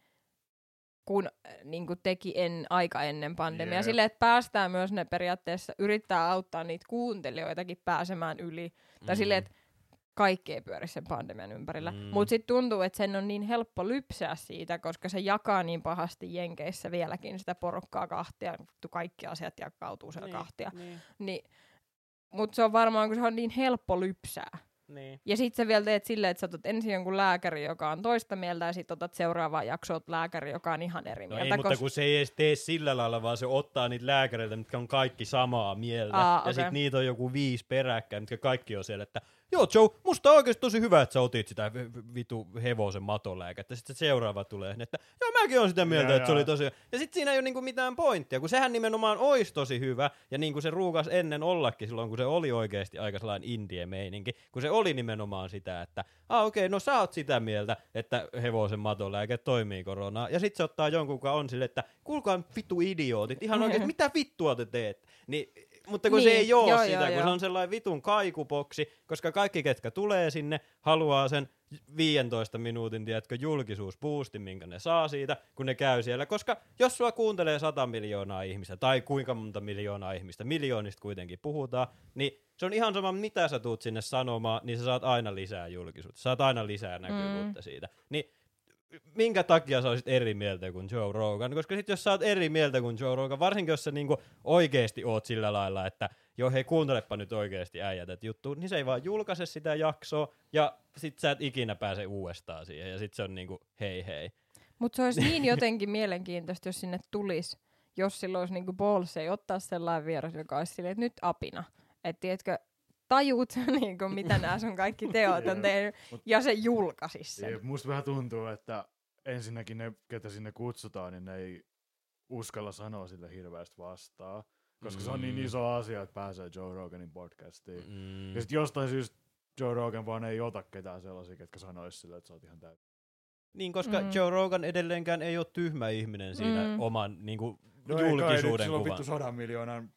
kun äh, niin kuin teki en, aika ennen pandemiaa. Jep. Silleen, että päästään myös ne periaatteessa, yrittää auttaa niitä kuuntelijoitakin pääsemään yli. Tai silleen, että kaikki ei pyöri sen pandemian ympärillä. Mm. Mm. Mutta sitten tuntuu, että sen on niin helppo lypsää siitä, koska se jakaa niin pahasti Jenkeissä vieläkin sitä porukkaa kahtia. Kaikki asiat jakautuu siellä Niin, kahtia. Niin, Niin, mutta se on varmaan, kun se on niin helppo lypsää. Niin. Ja sit sä vielä teet silleen, että sä otat ensin jonkun lääkäri, joka on toista mieltä, ja sit otat seuraavaan jaksoon lääkäri, joka on ihan eri No mieltä. ei, mutta kun se ei edes tee sillä lailla, vaan se ottaa niitä lääkäreitä, mitkä on kaikki samaa mieltä. Aa, ja okei. sit niitä on joku viisi peräkkäin, mitkä kaikki on siellä, että joo Joe, musta on oikeesti tosi hyvä, että sä otit sitä vi- vi- vitu hevosen matolääkettä. Sitten se seuraava tulee, että joo mäkin on sitä mieltä, Joo, että se oli tosi hyvä. Ja sit siinä ei ole niinku mitään pointtia, kun sehän nimenomaan olisi tosi hyvä, ja niin kuin se ruukas ennen ollakin silloin, kun se oli oikeasti aika sellainen indie-meininki, kun se oli nimenomaan sitä, että ah okei, no sä oot sitä mieltä, että hevosen matolääke toimii koronaa, ja sit se ottaa jonkun, joka on sille, että kuulkaa vittu idiootit, ihan oikein, mitä vittua te teet? Niin, mutta kun niin, se ei ole joo, sitä, joo, kun joo. se on sellainen vitun kaikupoksi, koska kaikki, ketkä tulee sinne, haluaa sen 15 minuutin, tiedätkö, julkisuusboostin, minkä ne saa siitä, kun ne käy siellä. Koska jos sua kuuntelee 100 miljoonaa ihmistä, tai kuinka monta miljoonaa ihmistä, miljoonista kuitenkin puhutaan, niin se on ihan sama, mitä sä tuut sinne sanomaan, niin sä saat aina lisää julkisuutta. Saat aina lisää näkyvyyttä mm. siitä. Niin minkä takia sä olisit eri mieltä kuin Joe Rogan? Koska sit jos sä oot eri mieltä kuin Joe Rogan, varsinkin jos sä niinku oikeesti oot sillä lailla, että joo hei kuuntelepa nyt oikeesti äijät tätä juttua, niin se ei vaan julkaise sitä jaksoa, ja sit sä et ikinä pääse uudestaan siihen, ja sit se on niinku hei hei. Mutta se olisi niin jotenkin mielenkiintoista, jos sinne tulisi, jos sillä olisi niinku balls, ei ottaa sellainen vieras, joka olisi silleen, että nyt apina. Että tiedätkö, tajut, niin kuin, mitä nämä sun kaikki teot on tehnyt, ja se julkaisisi sen. Jep, musta vähän tuntuu, että ensinnäkin ne, ketä sinne kutsutaan, niin ne ei uskalla sanoa sille hirveästi vastaan. Koska se on niin Mm. iso asia, että pääsee Joe Roganin podcastiin. Mm. Ja sit jostain syystä Joe Rogan vaan ei ota ketään sellaisia, ketkä sanois sille, että sä oot ihan täysin. Niin, koska Mm. mm. Joe Rogan edelleenkään ei ole tyhmä ihminen siinä Mm. mm. oman niin kuin, No ei kai, nyt julkisuuden sillä on kuvan. vittu sadan miljoonan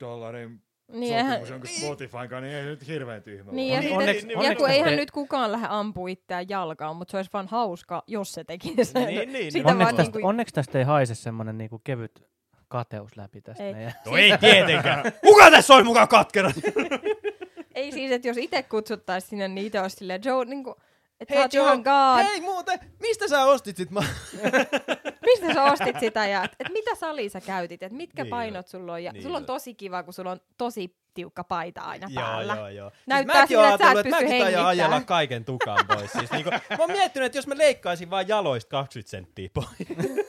dollarin Niin, eihän, sopimus jonkun Spotifyn kanssa, niin ei nyt hirveän tyhmä niin, ja, ole. sitten, onneksi- ja onneksi kun eihän te- nyt kukaan lähde ampua itseään jalkaan, mutta se olisi vaan hauska, jos se tekisi sen. Niin, niin, Sitä niin. Onneksi vaan tästä, niinku- onneksi tästä ei haise semmoinen niinku kevyt kateus läpi tästä Ei. meidän. No ei tietenkään. Kuka tässä on mukaan katkera? Ei siis, että jos itse kutsuttaisiin sinne, niin itse olisi silleen, Joe, niin kuin, että Hei, Joe, ihan god. Hei muuten, mistä sä ostit sit? Mä... Mistä sä ostit sitä ja et, et mitä salia sä käytit, että mitkä Niin painot sulla on. Ja Niin sulla on tosi kiva, kun sulla on tosi tiukka paita aina joo, päällä. joo, joo. Näyttää siis siltä, että sä et pysty että mäkin ajella kaiken tukan pois. Siis niinku, mä oon miettinyt, että jos mä leikkaisin vaan jaloista 20 senttiä pois.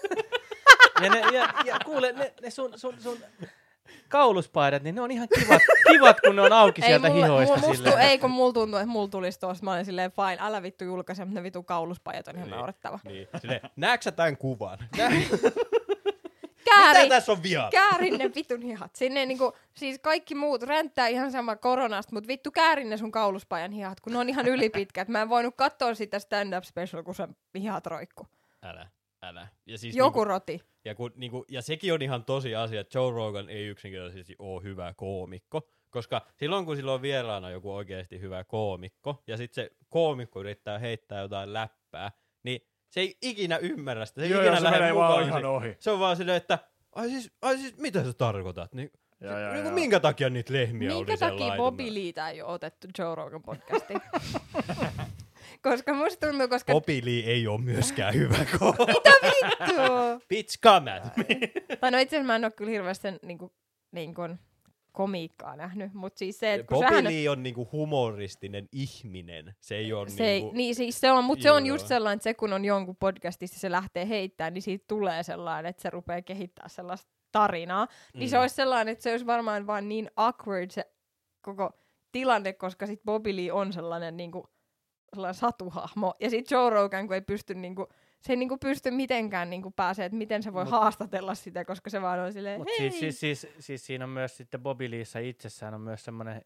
Ja, ne, ja, ja kuule, ne, ne sun, sun, sun kauluspaidat, niin ne on ihan kivat, kivat kun ne on auki sieltä mulla- hihoista. mulla- musta, ei, kun mulla tuntuu, että mulla tulisi tuossa. Mä olin silleen, fine, älä vittu julkaise, mutta ne vittu kauluspajat on ihan Niin. naurettava. niin, silleen, näetkö sä tämän kuvan? Nä, Kääri, mitä tässä on vialla? käärin ne vitun hihat. Sinne niinku, siis kaikki muut ränttää ihan sama koronasta, mutta vittu käärin ne sun kauluspajan hihat, kun ne on ihan ylipitkät. Mä en voinut katsoa sitä stand-up special, kun se hihat roikku. Älä, älä. Ja, siis Joku niinku, roti. ja, kun, niinku, ja sekin on ihan tosi asia, että Joe Rogan ei yksinkertaisesti ole hyvä koomikko. Koska silloin, kun sillä on vieraana joku oikeasti hyvä koomikko, ja sitten se koomikko yrittää heittää jotain läppää, niin se ei ikinä ymmärrä sitä. Se ei Joo, ikinä joo, se menee mukaan vaan ihan ohi. Se on vaan silleen, että ai siis, ai siis mitä sä tarkoitat? Niin, Ja, ja, niin ja. minkä takia niitä lehmiä Minkä oli siellä takia? Bobby Leetä ei ole otettu Joe Rogan podcastiin? koska musta tuntuu, koska... Lee ei ole myöskään hyvä koomikko. Vittu! Bitch, come at me. tai no itse asiassa mä en ole kyllä hirveästi sen niin kuin, niin kuin, komiikkaa nähnyt, mutta siis se, että kun Bobby sähän... Lee on niinku humoristinen ihminen. Se ei ole Se ei, niinku... niin siis se on, mutta se on just sellainen, että se kun on jonkun podcastissa se lähtee heittämään, niin siitä tulee sellainen, että se rupeaa kehittämään sellaista tarinaa. Mm. Niin se Mm. olisi sellainen, että se olisi varmaan vaan niin awkward se koko tilanne, koska sit Bobby Lee on sellainen, niin kuin, sellainen satuhahmo. Ja sitten Joe Rogan, kun ei pysty niin kuin, se ei niinku pysty mitenkään niinku pääsee, että miten se voi Mut- haastatella sitä, koska se vaan on silleen, Mutta hei. siis, siis, siis, siis, siinä on myös sitten Bobby Leeissä itsessään on myös semmoinen,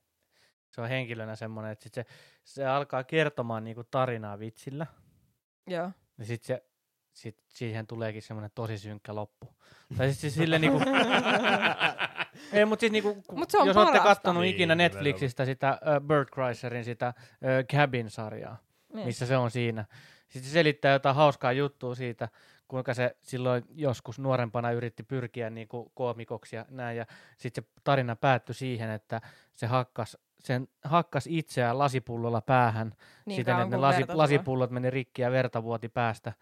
se on henkilönä semmoinen, että sit se, se alkaa kertomaan niinku tarinaa vitsillä, Joo. ja sitten se, sit siihen tuleekin semmoinen tosi synkkä loppu. Tai siis, siis sille niinku, ei, mutta siis niinku, ku- Mut se on jos olette kattonut Niin, ikinä nimenomaan. Netflixistä sitä uh, Bert Kreiserin sitä uh, Cabin-sarjaa, Niin. missä se on siinä. Sitten se selittää jotain hauskaa juttua siitä, kuinka se silloin joskus nuorempana yritti pyrkiä niin kuin koomikoksi ja näin. Ja sitten se tarina päättyi siihen, että se hakkas, sen hakkas itseään lasipullolla päähän Niin siten, että ne lasi, lasipullot meni rikki ja verta vuoti päästä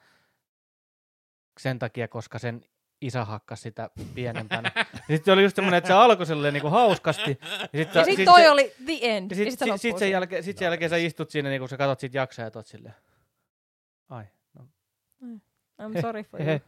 sen takia, koska sen isä hakkas sitä pienempänä. sitten se oli just semmoinen, että se alkoi silleen niin kuin hauskasti. Ja sitten Ja sit toi oli the end. ja Ja sit, sit, se sit, sit, sen jälkeen, sit sen jälkeen sä istut siinä, niin kun sä katot siitä jaksoa ja tot silleen. Ai, no. I'm sorry for you.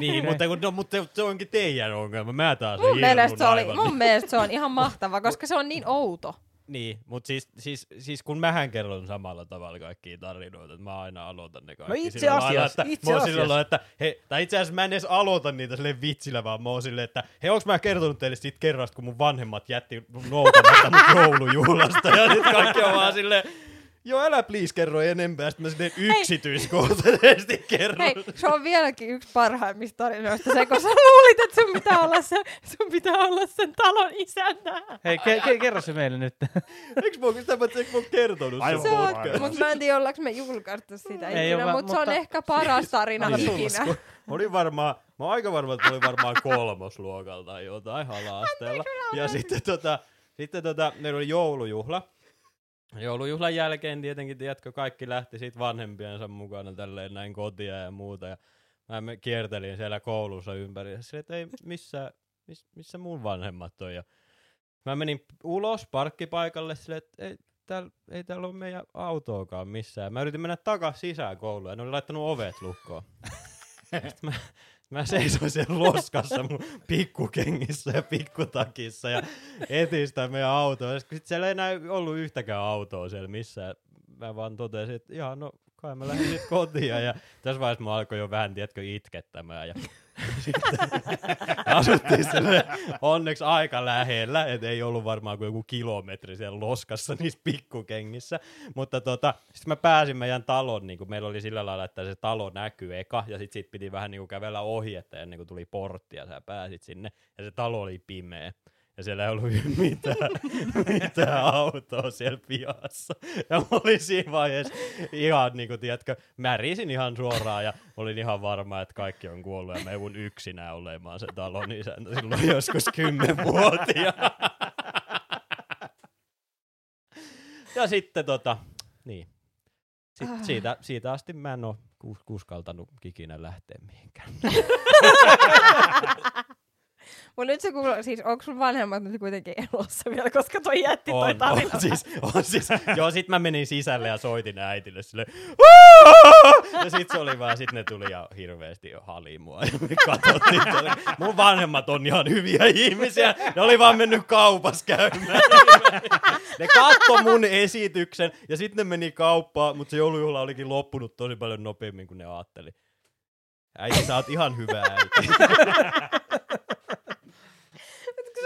niin, mutta, kun, no, mutta se onkin teidän ongelma. Mä taas Mun mielestä, se oli, mun mielestä se on ihan mahtava, koska se on niin outo. Niin, mutta siis, siis, siis kun mähän kerron samalla tavalla kaikkia tarinoita, että mä aina aloitan ne kaikki. No itse sillä lailla, asiassa, että itse asiassa. lailla, että he, tai itse asiassa mä en edes aloita niitä silleen vitsillä, vaan mä oon silleen, että hei, onks mä kertonut teille siitä kerrasta, kun mun vanhemmat jätti noutamatta mut joulujuhlasta, ja nyt kaikki on vaan silleen, joo, älä please kerro enempää, sitten mä silleen yksityiskohtaisesti kerron. Hei, se on vieläkin yksi parhaimmista tarinoista se, kun sä luulit, että sun pitää olla, se, sun pitää olla sen talon isäntä. Hei, ke- ke- kerro se meille nyt. Eikö mä, sitä mä, eikö mä oon kertonut Aivan sen Se on, mutta mä en tiedä, ollaanko me julkaistu sitä Ei ikinä, va- mutta se on mutta- ehkä paras tarina Niin. ikinä. Mä olin varmaan, mä oon aika varma, että mä olin varmaan kolmosluokalta tai jotain ala-asteella. Ja sitten tota, sitten tota, meillä oli joulujuhla. Joulujuhlan jälkeen tietenkin, tiedätkö, kaikki lähti siitä vanhempiensa mukana tälleen näin kotia ja muuta. Ja mä kiertelin siellä koulussa ympäri. Ja silleen, että ei missä, miss, missä mun vanhemmat on. Ja mä menin ulos parkkipaikalle silleen, että ei, täällä, ei täällä ole meidän autoakaan missään. Mä yritin mennä takas sisään kouluun ja ne oli laittanut ovet lukkoon. Sitten mä, Mä seisoin siellä loskassa mun pikkukengissä ja pikkutakissa ja etin sitä meidän autoa. Sitten siellä ei enää ollut yhtäkään autoa siellä missään. Mä vaan totesin, että ihan no kai mä lähdin sit kotiin. Ja tässä vaiheessa mä alkoi jo vähän, tiedätkö, itkettämään. Ja sitten asuttiin sille onneksi aika lähellä, et ei ollut varmaan kuin joku kilometri siellä loskassa niissä pikkukengissä. Mutta tota, sitten mä pääsin meidän talon, niin kuin meillä oli sillä lailla, että se talo näkyy eka, ja sitten sit piti vähän niin kuin kävellä ohi, että ennen kuin tuli portti, ja sä pääsit sinne, ja se talo oli pimeä. Ja siellä ei ollut mitään, mitään autoa siellä pihassa. Ja mä olin siinä vaiheessa ihan, niin kuin, tiedätkö, märisin ihan suoraan ja olin ihan varma, että kaikki on kuollut ja mä joudun yksinään olemaan se talon isäntä silloin joskus kymmenvuotia. Ja sitten tota, niin. Sitten siitä, siitä asti mä en ole kus- kuskaltanut ikinä lähteä mihinkään. Mutta nyt se kuuluu, siis onko sun vanhemmat nyt kuitenkin elossa vielä, koska toi jätti toi on, tarina. on, siis, on siis, joo, sit mä menin sisälle ja soitin äitille sille ja sit se oli vaan, sit ne tuli ja hirveästi jo hali mua ja me katsottiin. Mun vanhemmat on ihan hyviä ihmisiä, ne oli vaan mennyt kaupassa käymään. Ne katto mun esityksen ja sitten ne meni kauppaan, mutta se joulujuhla olikin loppunut tosi paljon nopeammin kuin ne ajatteli. Äiti, sä oot ihan hyvä äiti.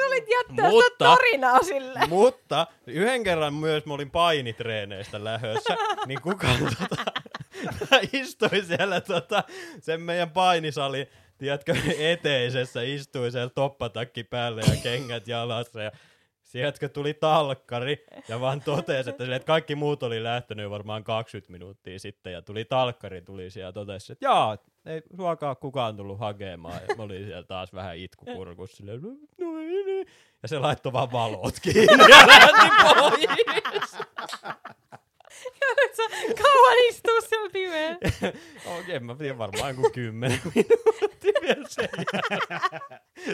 Sä olit jättänyt Mutta- sitä tarinaa sille. Mutta yhden kerran myös mä olin painitreeneistä lähössä, niin kukaan tota, mä istuin siellä tota, sen meidän painisalin, tiedätkö, eteisessä, istuin siellä toppatakki päälle ja kengät jalassa ja Sieltäkö tuli talkkari ja vaan totesi, että, sille, että kaikki muut oli lähtenyt varmaan 20 minuuttia sitten ja tuli talkkari tuli siellä ja totesi, että jaa, ei suokaa kukaan tullut hakemaan. Ja mä olin siellä taas vähän itkukurkussa silleen, no, no niin. Ja se laittoi vaan valot kiinni ja lähti pois. Kauan istuu siellä pimeä. Okei, en mä tiedä varmaan kuin kymmenen minuuttia vielä sen.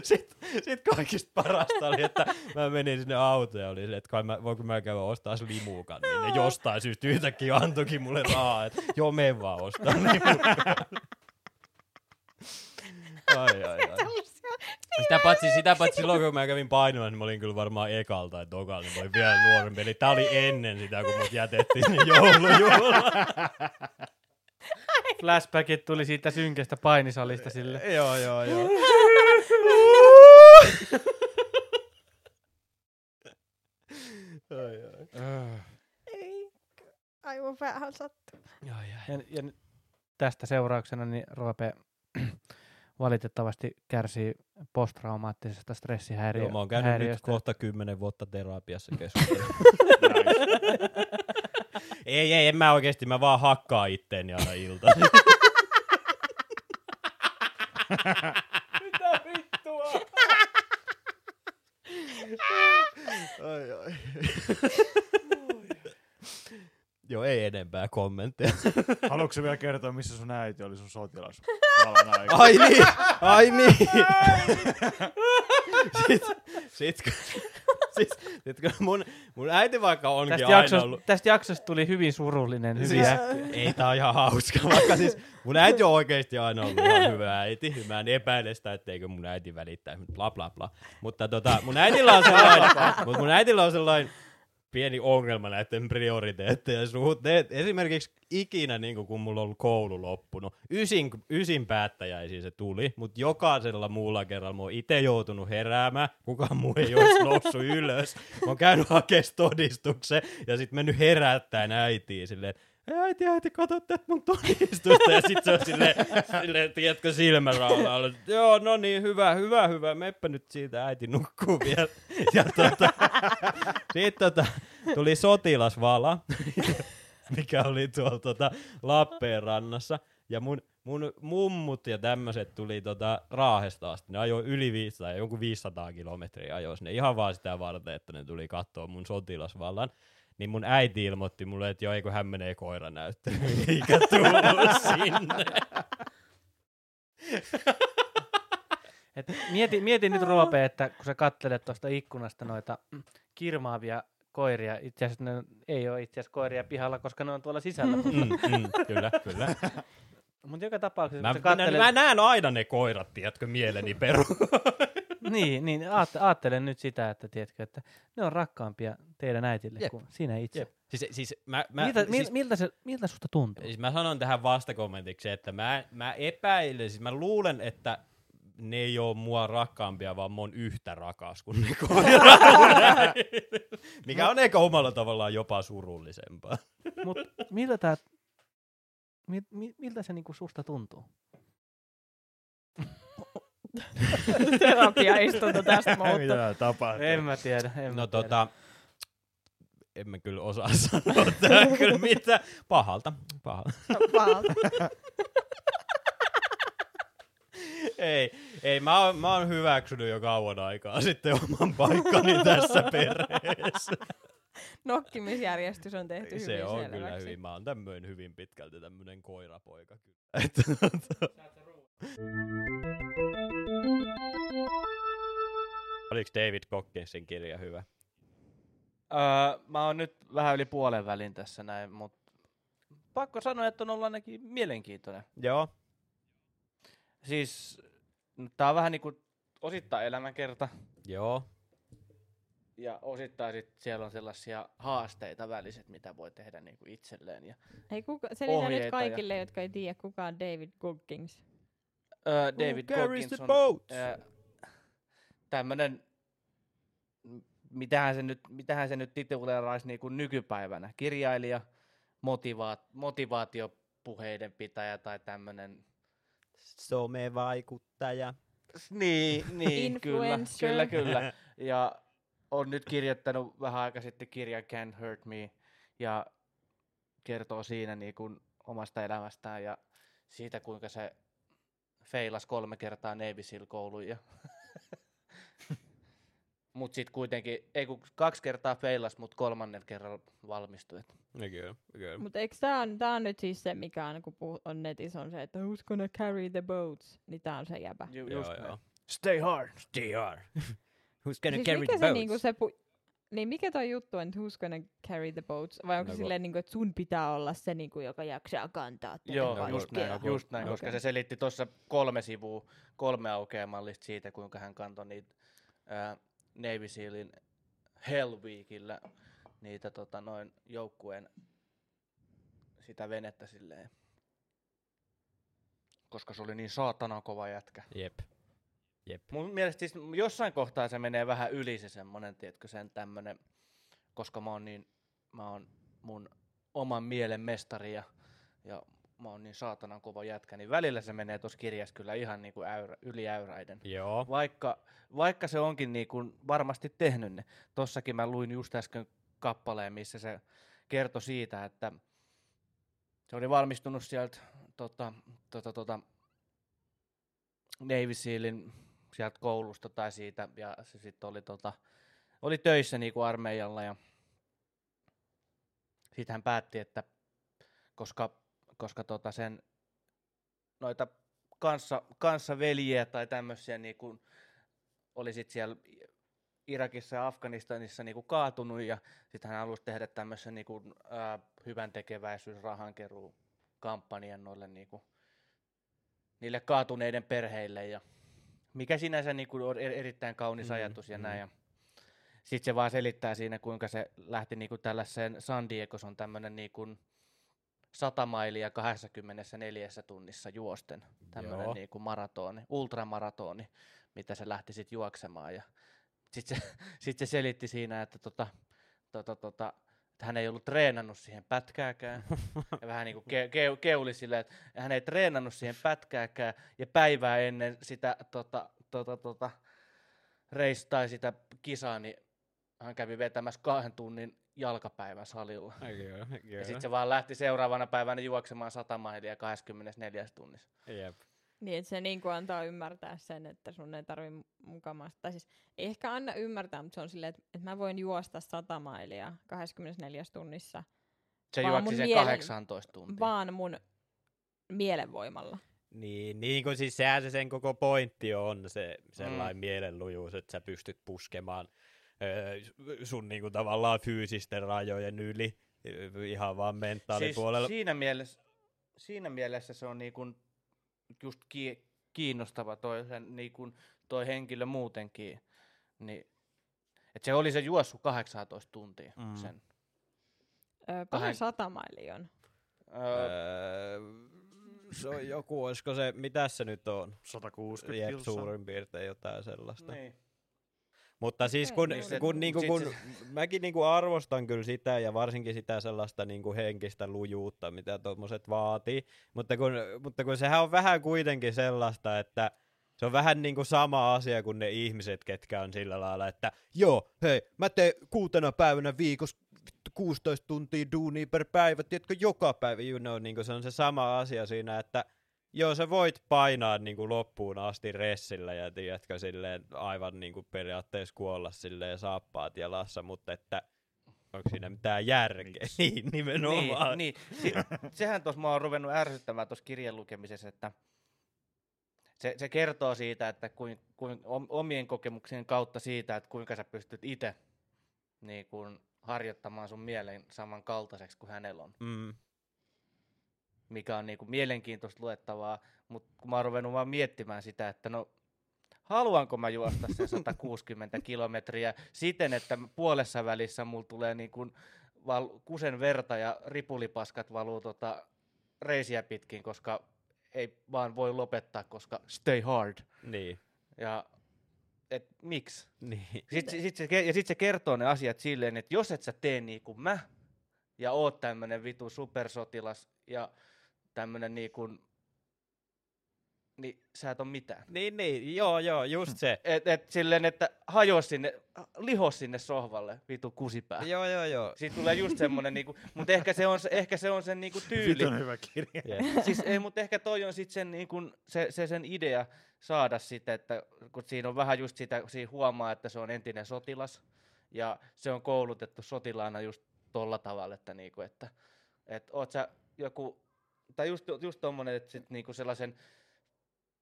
Sitten sit kaikista parasta oli, että mä menin sinne autoon ja oli silleen, että kai mä, voinko mä käydä ostaa limuukan. Niin ne jostain syystä yhtäkkiä antoikin mulle rahaa, että joo, me vaan ostaa limuukan. Ai, ai, ai. Sitä paitsi, sitä paitsi silloin, kun mä kävin painoilla, niin mä olin kyllä varmaan ekal tai tokal, niin mä olin vielä nuorempi. Eli tää oli ennen sitä, kun mut jätettiin sinne joulujuhlaan. Flashbackit tuli siitä synkestä painisalista sille. Joo, joo, joo. ai, ai. Aivan vähän sattuu. Ja, ja nyt tästä seurauksena niin Roope valitettavasti kärsii posttraumaattisesta stressihäiriö- Joo, mä oon käynyt nyt häiriöstä. kohta kymmenen vuotta terapiassa keskustelua. ei, ei, en mä oikeesti, mä vaan hakkaa itteeni aina ilta. Mitä vittua? ai, ai. Joo, ei enempää kommentteja. Haluatko vielä kertoa, missä sun äiti oli sun sotilas? Ai niin, ai niin. Sitten sit, siis, sit, kun mun, mun äiti vaikka onkin Tästä, aina jaksosta, ollut... tästä jaksosta tuli hyvin surullinen, hyvin Siis, äkkiä. ei tää on ihan hauska, vaikka siis mun äiti on oikeesti aina ollut ihan hyvä äiti. Mä en epäile sitä, etteikö mun äiti välittää, bla bla bla. Mutta tota, mun äitillä on sellainen, mutta mun äitillä on sellainen pieni ongelma näiden prioriteettien suhteen. Esimerkiksi ikinä, niin kun mulla on ollut koulu loppunut, ysin, ysin päättäjäisiin se tuli, mutta jokaisella muulla kerralla mä oon itse joutunut heräämään, kukaan muu ei olisi noussut ylös. Mä oon käynyt hakemaan todistuksen ja sitten mennyt herättäen äitiin silleen, "Ei, äiti, äiti, kato tätä mun todistusta. Ja sit se on silleen, silleen tiedätkö, silmäraudalla. Joo, no niin, hyvä, hyvä, hyvä. Meppä nyt siitä, äiti nukkuu vielä. Ja tota, sit tota, tuli sotilasvala, mikä oli tuolla tota, Lappeenrannassa. Ja mun, mun mummut ja tämmöiset tuli tota Raahesta asti. Ne ajoi yli 500, jonkun 500 kilometriä ajoi sinne ihan vaan sitä varten, että ne tuli katsoa mun sotilasvallan. Niin mun äiti ilmoitti mulle, että joo, eikö hän menee koiranäyttelyyn, eikä tullut sinne. Et mieti, mieti nyt Roope, että kun sä kattelet tuosta ikkunasta noita mm, kirmaavia koiria, itse asiassa ne ei ole itse asiassa koiria pihalla, koska ne on tuolla sisällä. Mm, mm, kyllä, kyllä. Mutta joka tapauksessa, Mä, kun sä mä, mä näen aina ne koirat, tiedätkö, mieleni peru. niin, niin aattelen nyt sitä, että tiedätkö, että ne on rakkaampia teidän äitille Jep. kuin sinä itse. Jep. Siis, siis mä, mä, miltä, siis, siis, miltä, se, miltä susta tuntuu? siis mä sanon tähän vastakommentiksi, että mä, mä epäilen, siis mä luulen, että ne ei ole mua rakkaampia, vaan mä oon yhtä rakas kuin ne koirat. Mikä on ehkä omalla tavallaan jopa surullisempaa. Mut miltä, tää, mi, mi, miltä se niinku susta tuntuu? Terapiaistunto tästä muuttuu. Mitä tapahtuu? En mä tiedä. En mä No tiedä. tota, en mä kyllä osaa sanoa tähän kyllä mitä. Pahalta, pahalta. Pahalta. Ei, ei mä, oon, mä oon hyväksynyt jo kauan aikaa sitten oman paikkani tässä perheessä. Nokkimisjärjestys on tehty hyvin Se on selväksi. kyllä hyvin. Mä oon tämmöinen hyvin pitkälti tämmöinen koirapoika kyllä. Oliko David Gogginsin kirja hyvä? Öö, mä oon nyt vähän yli puolen välin tässä näin, mutta pakko sanoa, että on ollut ainakin mielenkiintoinen. Joo. Siis tää on vähän niinku osittain elämänkerta Joo. ja osittain sit siellä on sellaisia haasteita väliset, mitä voi tehdä niinku itselleen. Ja, Ei kuka, selitä nyt ohjeita ja- kaikille, jotka ei tiedä, kuka on David Goggins. öö, David Who carries Goggins the on boat? öö, tämmönen, m- mitähän se nyt, mitähän se nyt tituleeraisi niinku nykypäivänä, kirjailija, motivaat, motivaatiopuheiden pitäjä tai tämmönen Somevaikuttaja. Niin, niin kyllä, Influencer. kyllä, kyllä. Ja on nyt kirjoittanut vähän aika sitten kirjan Can't Hurt Me ja kertoo siinä niin kuin omasta elämästään ja siitä, kuinka se feilas kolme kertaa Navy Seal kouluun ja Mut sit kuitenkin, ei kun kaksi kertaa feilas, mut kolmannen kerran valmistui. kyllä, kyllä. Mutta eikö tää on, tää on nyt siis se, mikä on, kun puh- on netissä, on se, että who's gonna carry the boats, niin tää on se jäbä. Ju- Joo, just joo. Stay hard. DR. Who's gonna Siis carry mikä the se boats? niinku se pu- niin mikä toi juttu on, että who's gonna carry the boats? Vai onko No silleen, niinku, että sun pitää olla se, niinku, joka jaksaa kantaa tätä Joo, No, just näin, just näin no, koska se selitti tuossa kolme sivua, kolme aukeamallista siitä, kuinka hän kantoi niitä ää, Navy Sealin Hell Weekillä niitä tota, noin joukkueen sitä venettä silleen. Koska se oli niin saatanan kova jätkä. Jep. Jep. Mun mielestä siis jossain kohtaa se menee vähän yli se semmonen, tiedätkö, sen tämmönen, koska mä oon niin, mä oon mun oman mielen mestari ja, ja mä oon niin saatanan kova jätkä, niin välillä se menee tuossa kirjassa kyllä ihan niinku äyrä, yli äyräiden. Joo. Vaikka, vaikka se onkin niinku varmasti tehnyt ne. Tossakin mä luin just äsken kappaleen, missä se kertoi siitä, että se oli valmistunut sieltä tota, tota, tota, Navy Sealin sieltä koulusta tai siitä, ja se sitten oli, tota, oli töissä niinku armeijalla, ja sitten hän päätti, että koska, koska tota sen noita kanssa, kanssaveljiä tai tämmöisiä niinku, oli sit siellä Irakissa ja Afganistanissa niinku kaatunut ja sitten hän halusi tehdä tämmöisen niinku, ää, hyvän tekeväisyys kampanjan noille niinku, niille kaatuneiden perheille ja mikä sinänsä niinku on er- erittäin kaunis Mm, ajatus ja mm. näin. Ja sitten se vaan selittää siinä, kuinka se lähti niinku tällaiseen San Diego, se on tämmöinen niinku 100 mailia 24 tunnissa juosten, tämmöinen Joo. niinku maratoni, ultramaratoni, mitä se lähti sitten juoksemaan. Ja sitten se, sit se selitti siinä, että tota, tota, tota, että hän ei ollut treenannut siihen pätkääkään. ja vähän niin kuin ke, ke, keuli silleen, että hän ei treenannut siihen pätkääkään. Ja päivää ennen sitä tota, tota, tota, reis tai sitä kisaa, niin hän kävi vetämässä kahden tunnin jalkapäivän salilla. Ja sitten se vaan lähti seuraavana päivänä juoksemaan 100 mailia 24 tunnissa. Jep. Niin, että se niinku antaa ymmärtää sen, että sun ei tarvi mukamasta. Tai siis ei ehkä anna ymmärtää, mutta se on silleen, että, että mä voin juosta 100 mailia 24 tunnissa, Se Vaan juoksi sen mielen- 18 tuntia. vaan mun mielenvoimalla. Niin, niin kuin siis sehän se sen koko pointti on, se sellainen mm. mielenlujuus, että sä pystyt puskemaan öö, sun niinku tavallaan fyysisten rajojen yli ihan vaan mentaalipuolella. Siis siinä mielessä, siinä mielessä se on niinku just ki- kiinnostava toi, sen, niinku, toi henkilö muutenkin. Niin, et se oli se juossut 18 tuntia Mm. sen. Öö, paljon Kahden- sata mailia on? Öö, se on joku, olisiko se, mitä se nyt on? 160 Jep, kilsaa. suurin piirtein jotain sellaista. niin. Mutta siis kun, Niin se- kun, niinku, kun se- mäkin niinku arvostan kyllä sitä ja varsinkin sitä sellaista niinku henkistä lujuutta, mitä tuommoiset vaatii, mutta kun, mutta kun sehän on vähän kuitenkin sellaista, että se on vähän niinku sama asia kuin ne ihmiset, ketkä on sillä lailla, että joo, hei, mä teen kuutena päivänä viikossa vittu 16 tuntia duunia per päivä, tiedätkö, joka päivä, you know, niinku se on se sama asia siinä, että Joo, sä voit painaa niinku loppuun asti ressillä ja tiedätkö silleen aivan niinku periaatteessa kuolla silleen saappaat jalassa, mutta että onko siinä mitään järkeä? Miksi? niin, nimenomaan. Niin, niin. Si- sehän tuossa mä oon ruvennut ärsyttämään tuossa kirjan lukemisessa, että se, se kertoo siitä, että kuin, kuin om- omien kokemuksien kautta siitä, että kuinka sä pystyt itse niin kun harjoittamaan sun mielen samankaltaiseksi kuin hänellä on, Mm. Mikä on niin kuin mielenkiintoista luettavaa, mutta kun mä oon ruvennut vaan miettimään sitä, että no haluanko mä juosta sen 160 kilometriä siten, että puolessa välissä mulla tulee niin kuin val- kusen verta ja ripulipaskat valuu tota reisiä pitkin, koska ei vaan voi lopettaa, koska stay hard. Niin. Ja et miksi? niin. Sitten, sit se, ja sitten se kertoo ne asiat silleen, että jos et sä tee niin kuin mä, ja oot tämmönen vitu supersotilas, ja tämmönen niin kuin, niin sä et ole mitään. niin, niin, joo, joo, just se. Et, et silleen, että hajo sinne, liho sinne sohvalle, vitu kusipää. joo, joo, joo. Siitä tulee just semmonen niinku, mutta ehkä se on, ehkä se on sen niinku tyyli. Vitun hyvä kirja. Yeah. siis ei, mutta ehkä toi on sitten sen, niinku, se, se, sen idea saada sitä, että kun siinä on vähän just sitä, siinä huomaa, että se on entinen sotilas ja se on koulutettu sotilaana just tolla tavalla, että, niinku, että et oot sä joku, tai just, just tommonen, että sit niinku sellaisen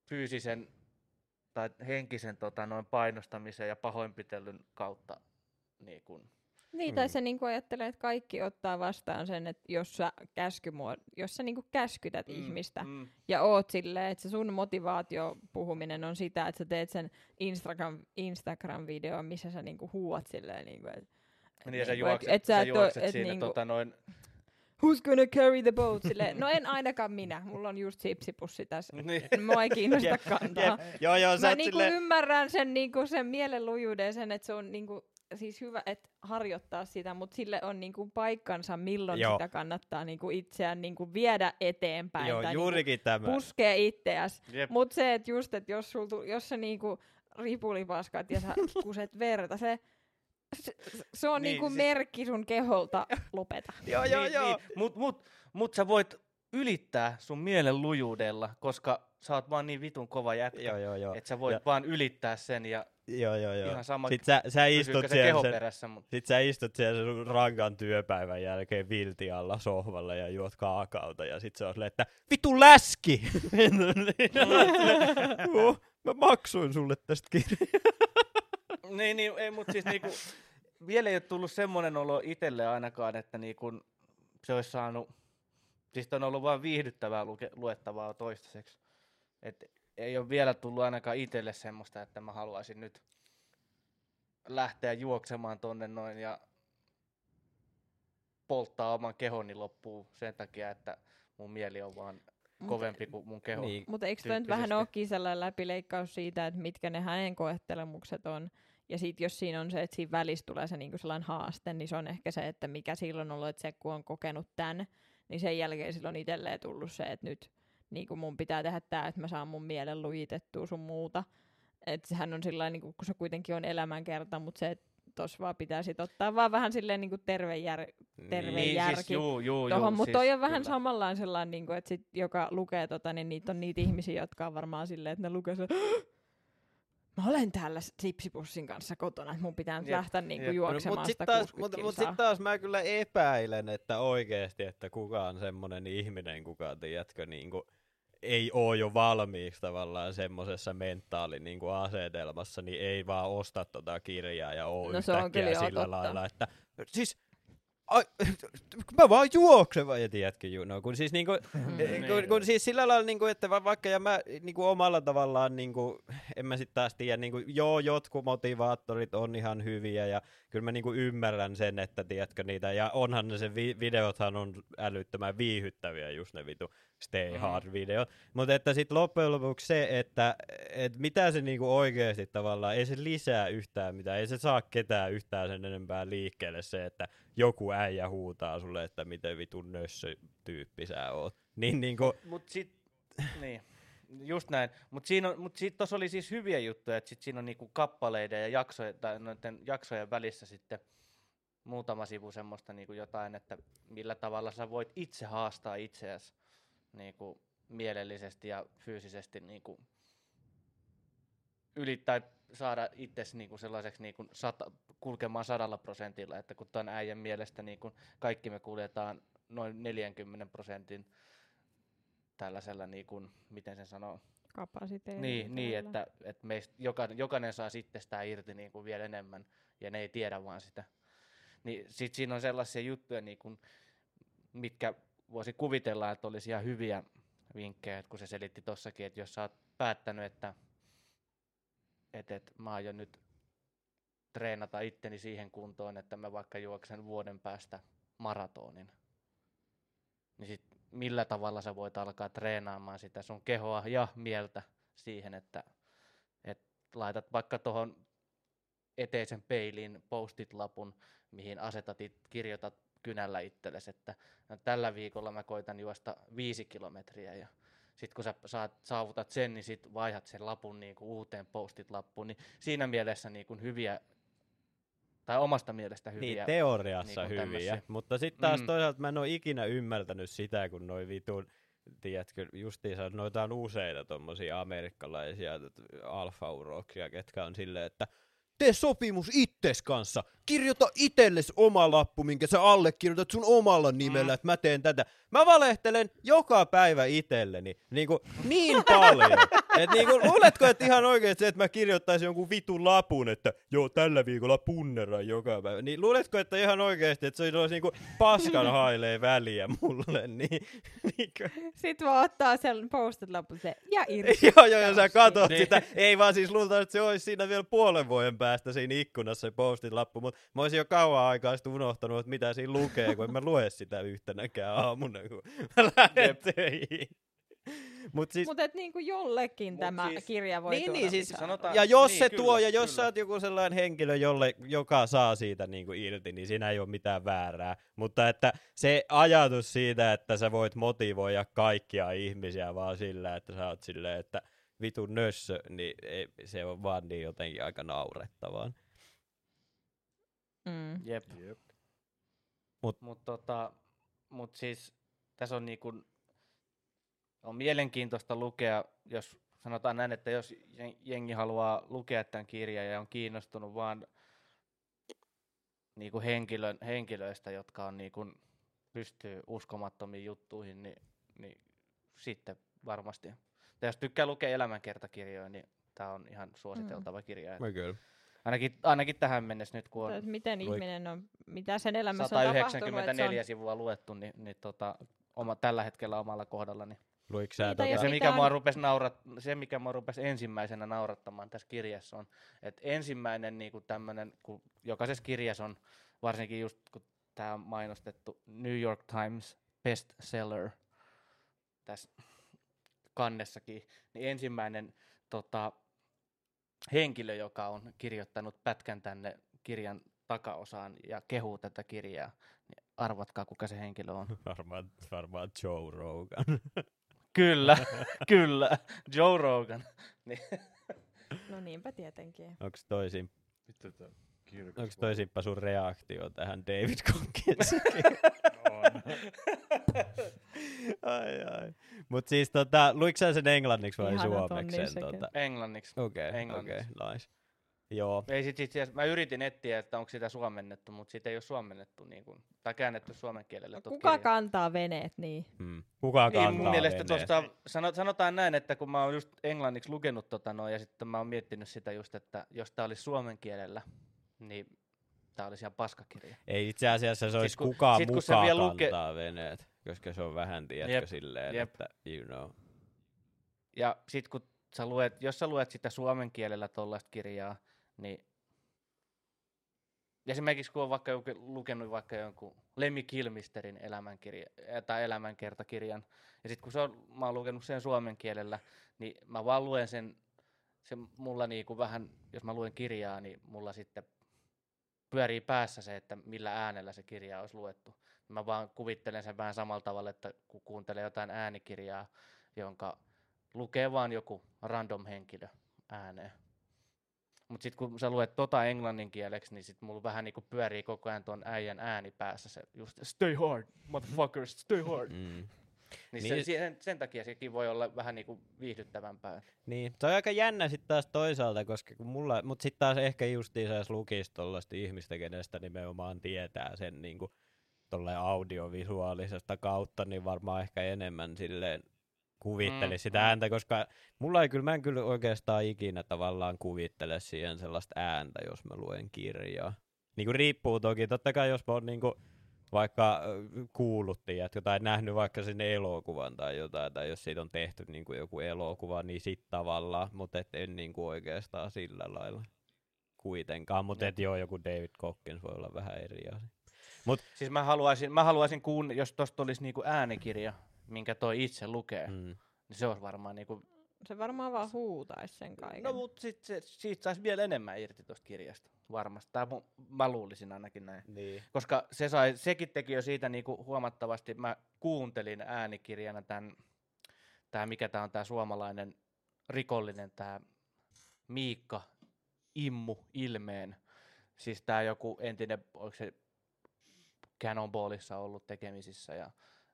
fyysisen tai henkisen tota, noin painostamisen ja pahoinpitelyn kautta niin kun, Niin, tai Mm. se niinku ajattelee, että kaikki ottaa vastaan sen, että jos sä, käskymuo- jos sä niinku käskytät mm. ihmistä Mm, ja oot silleen, että se sun motivaatio puhuminen on sitä, että sä teet sen Instagram, Instagram-videon, missä sä niinku huuat silleen, niinku, että niin, ja sä niinku, et- juokset, et sä sä et oo- juokset et siinä niinku- tota, noin, who's gonna carry the boat? Silleen, no en ainakaan minä, mulla on just sipsipussi tässä. niin, Mua ei kiinnosta Jep, kantaa. Jep, joo, joo, Mä niinku silleen- ymmärrän sen, niinku, sen mielenlujuuden, sen, että se on niinku, siis hyvä, että harjoittaa sitä, mutta sille on niinku paikkansa, milloin Joo. sitä kannattaa niinku itseään niinku viedä eteenpäin. Joo, tai juurikin tämä. Niinku puskee itseäs. jep, Mutta se, että just, että jos, sul, jos sä niinku ripulipaskat ja sä kuset verta, se, se, se on Niin, niinku siis- merkki sun keholta, lopeta. Joo, joo, niin, joo. Niin, mut, mut, mut sä voit ylittää sun mielen lujuudella, koska sä oot vaan niin vitun kova jätkä, Joo, joo, joo. että sä voit Ja- vaan ylittää sen ja Joo, joo, joo. ihan sama, Sitten sä, sä istut se siellä keho sen, perässä, mut sit sä istut siellä sun rankan työpäivän jälkeen vilti alla sohvalla ja juot kaakauta ja sit se on silleen, että vitu läski! Joo, mä maksoin sulle tästä kirjasta. Niin, niin, ei, mut siis niinku, vielä ei ole tullut semmoinen olo itselle ainakaan, että niinku, se olisi saanut, siis on ollut vain viihdyttävää luke, luettavaa toistaiseksi. Et ei ole vielä tullut ainakaan itselle semmoista, että mä haluaisin nyt lähteä juoksemaan tonne noin ja polttaa oman kehoni loppuun sen takia, että mun mieli on vaan kovempi kuin mun keho. Niin, Mutta eikö toi nyt vähän olekin sellainen läpileikkaus siitä, että mitkä ne hänen koettelemukset on? Ja sitten jos siinä on se, että siinä välissä tulee se niinku sellainen haaste, niin se on ehkä se, että mikä silloin on ollut, että se kun on kokenut tämän, niin sen jälkeen silloin itselleen tullut se, että nyt niin kuin mun pitää tehdä tämä, että mä saan mun mielen lujitettua sun muuta. Että sehän on sillä niin kun se kuitenkin on elämänkerta, mutta se, että tossa vaan pitää sit ottaa vaan vähän silleen niin kuin terve jär, terve niin, järki siis juu, juu, tohon, juu, mutta siis, toi on vähän kyllä. samanlainen sellainen, niin kuin, että sit, joka lukee tota, niin niitä on niitä ihmisiä, jotka on varmaan silleen, että ne lukee se, mä olen täällä sipsipussin kanssa kotona, että mun pitää nyt Jep, lähteä niin jep. kuin juoksemaan mut sitä sit taas, 60 mut, mut kilsaa. sit taas mä kyllä epäilen, että oikeesti, että kuka on semmonen ihminen, kuka tiedätkö, niinku, ei oo jo valmiiksi tavallaan semmosessa mentaali niinku asetelmassa, niin ei vaan osta tota kirjaa ja oo No yhtäkkiä sillä totta. lailla, että siis ai, mä vaan juoksen vaan, ja tiedätkö, you know, kun siis niinku, Niin. kun, kun siis sillä lailla, niinku, että va- vaikka ja mä niinku omalla tavallaan, niinku, en mä sit taas tiedä, niinku, joo, jotkut motivaattorit on ihan hyviä, ja kyllä mä niinku ymmärrän sen, että tiedätkö niitä, ja onhan ne se vi- videothan on älyttömän viihyttäviä, just ne vitu stay Mhm. hard videot, mutta että sit loppujen lopuksi se, että et mitä se niinku oikeasti tavallaan, ei se lisää yhtään mitään, ei se saa ketään yhtään sen enempää liikkeelle se, että joku äijä huutaa sulle, että miten vitun nössö tyyppi sä oot. Niin niinku, Mut sit, niin, just näin. Mut siinä on, mut sit tossa oli siis hyviä juttuja, että sit siinä on niinku kappaleiden ja jaksojen, tai noiden jaksojen välissä sitten muutama sivu semmoista niinku jotain, että millä tavalla sä voit itse haastaa itseäsi niinku mielellisesti ja fyysisesti niinku ylittää saada itsesi niinku sellaiseksi niinku sata, kulkemaan sadalla prosentilla, että kun tuon äijän mielestä niinku kaikki me kuljetaan noin 40 prosentin tällaisella, niin kuin, miten sen sanoo, Kapasiteetti. niin, niin että, että meistä jokainen, jokainen saa itsestään irti niin kuin vielä enemmän, ja ne ei tiedä vaan sitä. Niin sit siinä on sellaisia juttuja, niin kuin, mitkä voisi kuvitella, että olisi ihan hyviä vinkkejä, että kun se selitti tossakin, että jos sä oot päättänyt, että, että, että mä aion nyt treenata itteni siihen kuntoon, että mä vaikka juoksen vuoden päästä maratonin, niin sit millä tavalla sä voit alkaa treenaamaan sitä sun kehoa ja mieltä siihen, että, että laitat vaikka tuohon eteisen peiliin postit-lapun, mihin asetat, it, kirjoitat kynällä itsellesi, että no, tällä viikolla mä koitan juosta viisi kilometriä ja sitten kun sä saat, saavutat sen, niin sit vaihdat sen lapun niinku uuteen postit-lappuun, niin siinä mielessä niinku hyviä, tai omasta mielestä hyviä. Niin, teoriassa niinku hyviä, tämmösiä. mutta sitten taas Mm. toisaalta mä en ole ikinä ymmärtänyt sitä, kun noi vitun, tiedätkö, justiinsa noita on useita tommosia amerikkalaisia alfa-uroksia, ketkä on silleen, että tee sopimus itses kanssa, kirjoita itelles oma lappu, minkä sä allekirjoitat sun omalla nimellä, Mm. että mä teen tätä. Mä valehtelen joka päivä itselleni niin, kuin, niin paljon. Et niin kuin, luuletko, että ihan oikeesti se, että mä kirjoittaisin jonkun vitun lapun, että joo, tällä viikolla punneran joka päivä. Niin luuletko, että ihan oikeesti, että se olisi niin kuin paskan hailee väliä mulle. Niin, niin kuin, Sitten vaan ottaa sen postit lapun se ja irti. joo, joo, ja sä katot Niin. sitä. Ei vaan siis luultavasti, että se olisi siinä vielä puolen vuoden päästä siinä ikkunassa se postit lappu, mutta mä olisin jo kauan aikaa sitten unohtanut, että mitä siinä lukee, kun en mä lue sitä yhtenäkään aamuna, kun mä lähden Jep. töihin. Mut siis, Mutta et niinku jollekin Mut tämä siis- kirja voi Niin, tuoda niin, siis sanotaan- ja jos niin, se kyllä, tuo, ja jos kyllä. sä oot joku sellainen henkilö, jolle, joka saa siitä niin kuin irti, niin siinä ei ole mitään väärää. Mutta että se ajatus siitä, että sä voit motivoida kaikkia ihmisiä vaan sillä, että sä oot silleen, että vitun nössö, niin ei, se on vaan niin jotenkin aika naurettavaa. Mm. Jep. Jep. Mut, mut, tota, mut siis tässä on niinku, on mielenkiintoista lukea, jos sanotaan näin, että jos jen- jengi haluaa lukea tämän kirjan ja on kiinnostunut vaan niinku henkilön, henkilöistä, jotka on niinku, pystyy uskomattomiin juttuihin, niin, niin sitten varmasti. Tai jos tykkää lukea elämänkertakirjoja, niin tämä on ihan suositeltava mm. kirja. Mä kyllä. Ainakin, ainakin tähän mennessä nyt, kun on Miten ihminen on, mitä sen elämässä on tapahtunut, että se 194 on, sivua luettu, niin, niin tota, oma, tällä hetkellä omalla kohdalla. Niin. Luiko sä tota, se, mikä mua on- rupesi naurat, se, mikä mua rupesi ensimmäisenä naurattamaan tässä kirjassa on, että ensimmäinen niin kuin tämmönen, kun jokaisessa kirjassa on, varsinkin just kun tämä on mainostettu New York Times bestseller tässä kannessakin, niin ensimmäinen tota, henkilö, joka on kirjoittanut pätkän tänne kirjan takaosaan ja kehuu tätä kirjaa, niin arvatkaa kuka se henkilö on. varmaan, varmaan Joe Rogan. Kyllä, kyllä, Joe Rogan. Niin, no niinpä tietenkin. Onks toisin, Vittu tää kirkas onks toisinpa sun reaktio tähän David Conkinsiin? Ai ai. Mut siis tota, luiko sä sen englanniksi vai Ihanat on suomeksi? sen. Tota? englanniksi. Okei, okay, okei, Englanniksi. okay, nice. Joo, Ei sit, sit, sit, mä yritin etsiä, että onko sitä suomennettu, mutta siitä ei ole suomennettu niin kuin, tai käännetty suomen kielelle. No, kuka kirjat. kantaa veneet, niin. mm. kuka kantaa Niin mun mielestä veneet? tuosta, sano, sanotaan näin, että kun mä oon just englanniksi lukenut tota noin, ja sitten mä oon miettinyt sitä just, että jos tää olisi suomen kielellä, niin tää olisi ihan paskakirja. Ei itse asiassa se olisi kun- kukaan sit kun se mukaan vielä luke... kantaa veneet, koska se on vähän, tiedätkö, Jep, silleen, jep. että you know. Ja sit kun sä luet, jos sä luet sitä suomen kielellä tollaista kirjaa, niin esimerkiksi kun on vaikka joku, lukenut vaikka jonkun Lemmi Kilmisterin elämänkirja, tai elämänkertakirjan, ja sitten kun se on, mä oon lukenut sen suomen kielellä, niin mä vaan luen sen, se mulla niinku vähän, jos mä luen kirjaa, niin mulla sitten pyörii päässä se, että millä äänellä se kirja olisi luettu. Mä vaan kuvittelen sen vähän samalla tavalla, että kun kuuntelee jotain äänikirjaa, jonka lukee vaan joku random henkilö ääneen. Mutta sitten kun sä luet tota englannin kieleksi, niin sit mulla vähän niinku pyörii koko ajan tuon äijän ääni päässä se just stay hard, motherfuckers, stay hard. Mm. Niin, Niin. niin. Se, sen, sen takia sekin voi olla vähän niinku viihdyttävämpää. Niin, se on aika jännä sitten taas toisaalta, koska kun mulla, mut sitten taas ehkä justiinsa jos lukisi tollaista ihmistä, kenestä nimenomaan tietää sen niinku tolleen audiovisuaalisesta kautta, niin varmaan ehkä enemmän silleen kuvitteli Mm, sitä mm. ääntä, koska mulla ei kyllä, mä en kyllä oikeastaan ikinä tavallaan kuvittele siihen sellaista ääntä, jos mä luen kirjaa. Niinku riippuu toki, totta kai jos mä oon niinku vaikka ö, kuullut, tiedätkö, tai nähnyt vaikka sinne elokuvan tai jotain, tai jos siitä on tehty niin kuin joku elokuva, niin sit tavallaan, mutta et en niin kuin oikeastaan sillä lailla kuitenkaan, mutta et joo, joku David Cockins voi olla vähän eri asia. Siis mä haluaisin, mä haluaisin kuun, jos tosta olisi niinku äänikirja, minkä toi itse lukee, mm. Niin se olisi varmaan niinku... Se varmaan vaan huutaisi sen kaiken. No mut sit se, siitä saisi vielä enemmän irti tosta kirjasta, varmasti. Tai mä luulisin ainakin näin. Niin. Koska se sai, sekin teki jo siitä niinku huomattavasti, mä kuuntelin äänikirjana tämän, tää mikä tää on tää suomalainen rikollinen, tää Miikka Immu Ilmeen. Siis tää joku entinen, oliko se Cannonballissa ollut tekemisissä ja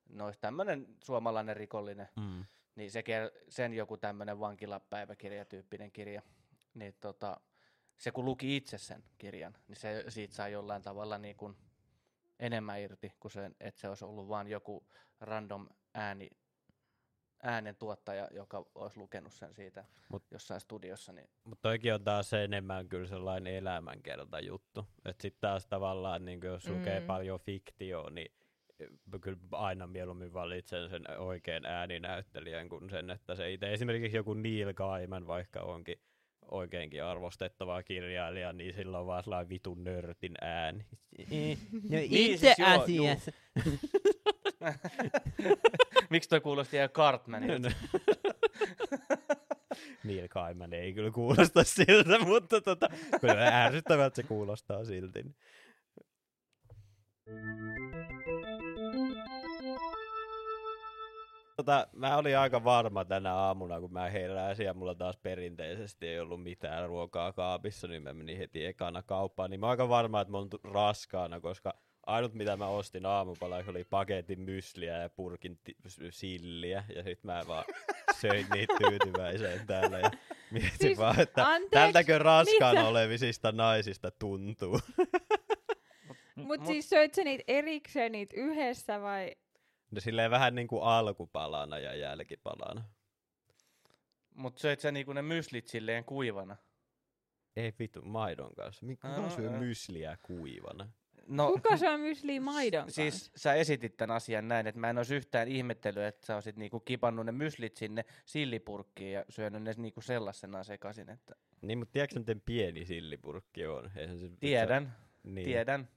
nois tämmönen suomalainen rikollinen, Mm. niin se, sen joku tämmönen vankilapäiväkirjatyyppinen kirja, niin tota, se kun luki itse sen kirjan, niin se siitä sai jollain tavalla niin kuin enemmän irti, kuin se, että se olisi ollut vain joku random ääni, äänen tuottaja, joka olisi lukenut sen siitä Mut- jossain studiossa. Niin, Mutta toikin on taas se enemmän kyllä sellainen elämänkerta juttu. Että sitten taas tavallaan, niin jos lukee Mm. paljon fiktioa, niin eh, kyllä aina mieluummin valitsen sen oikean ääninäyttelijän kuin sen, että se itse esimerkiksi joku Neil Gaiman vaikka onkin oikeinkin arvostettava kirjailija, niin sillä on vaan sellainen vitun nörtin ääni. No Niin, siis joo, juu. Miksi toi kuulosti ihan Cartmanilta? Neil Gaiman ei kyllä kuulosta siltä, mutta tota, kyllä ärsyttävältä se kuulostaa silti. Tota, mä olin aika varma tänä aamuna, kun mä heräsin ja mulla taas perinteisesti ei ollut mitään ruokaa kaapissa, niin mä menin heti ekana kauppaan. Niin mä oon aika varma, että mä oon raskaana, koska ainut mitä mä ostin aamupalaksi oli paketin mysliä ja purkin ti- silliä. Ja sit mä vaan söin niitä tyytyväiseen täällä ja mietin Siis, vaan, että anteeksi, tältäkö raskaana mitä? olevisista naisista tuntuu. Mut siis söit sä niitä erikseen, niitä yhdessä vai? No silleen vähän niin kuin alkupalana ja jälkipalana. Mut söit sä niinku ne myslit silleen kuivana? Ei vittu, maidon kanssa. Mikä Aa, syö aa. mysliä kuivana? No, Kuka syö mysliä maidon kanssa? siis sä esitit tämän asian näin, että mä en olisi yhtään ihmettelyä, että sä olisit niinku kipannut ne myslit sinne sillipurkkiin ja syönyt ne niinku sellaisenaan sekaisin, että Niin, mutta tiedätkö miten pieni sillipurkki on? Eihän se, tiedän, Se, niin. tiedän.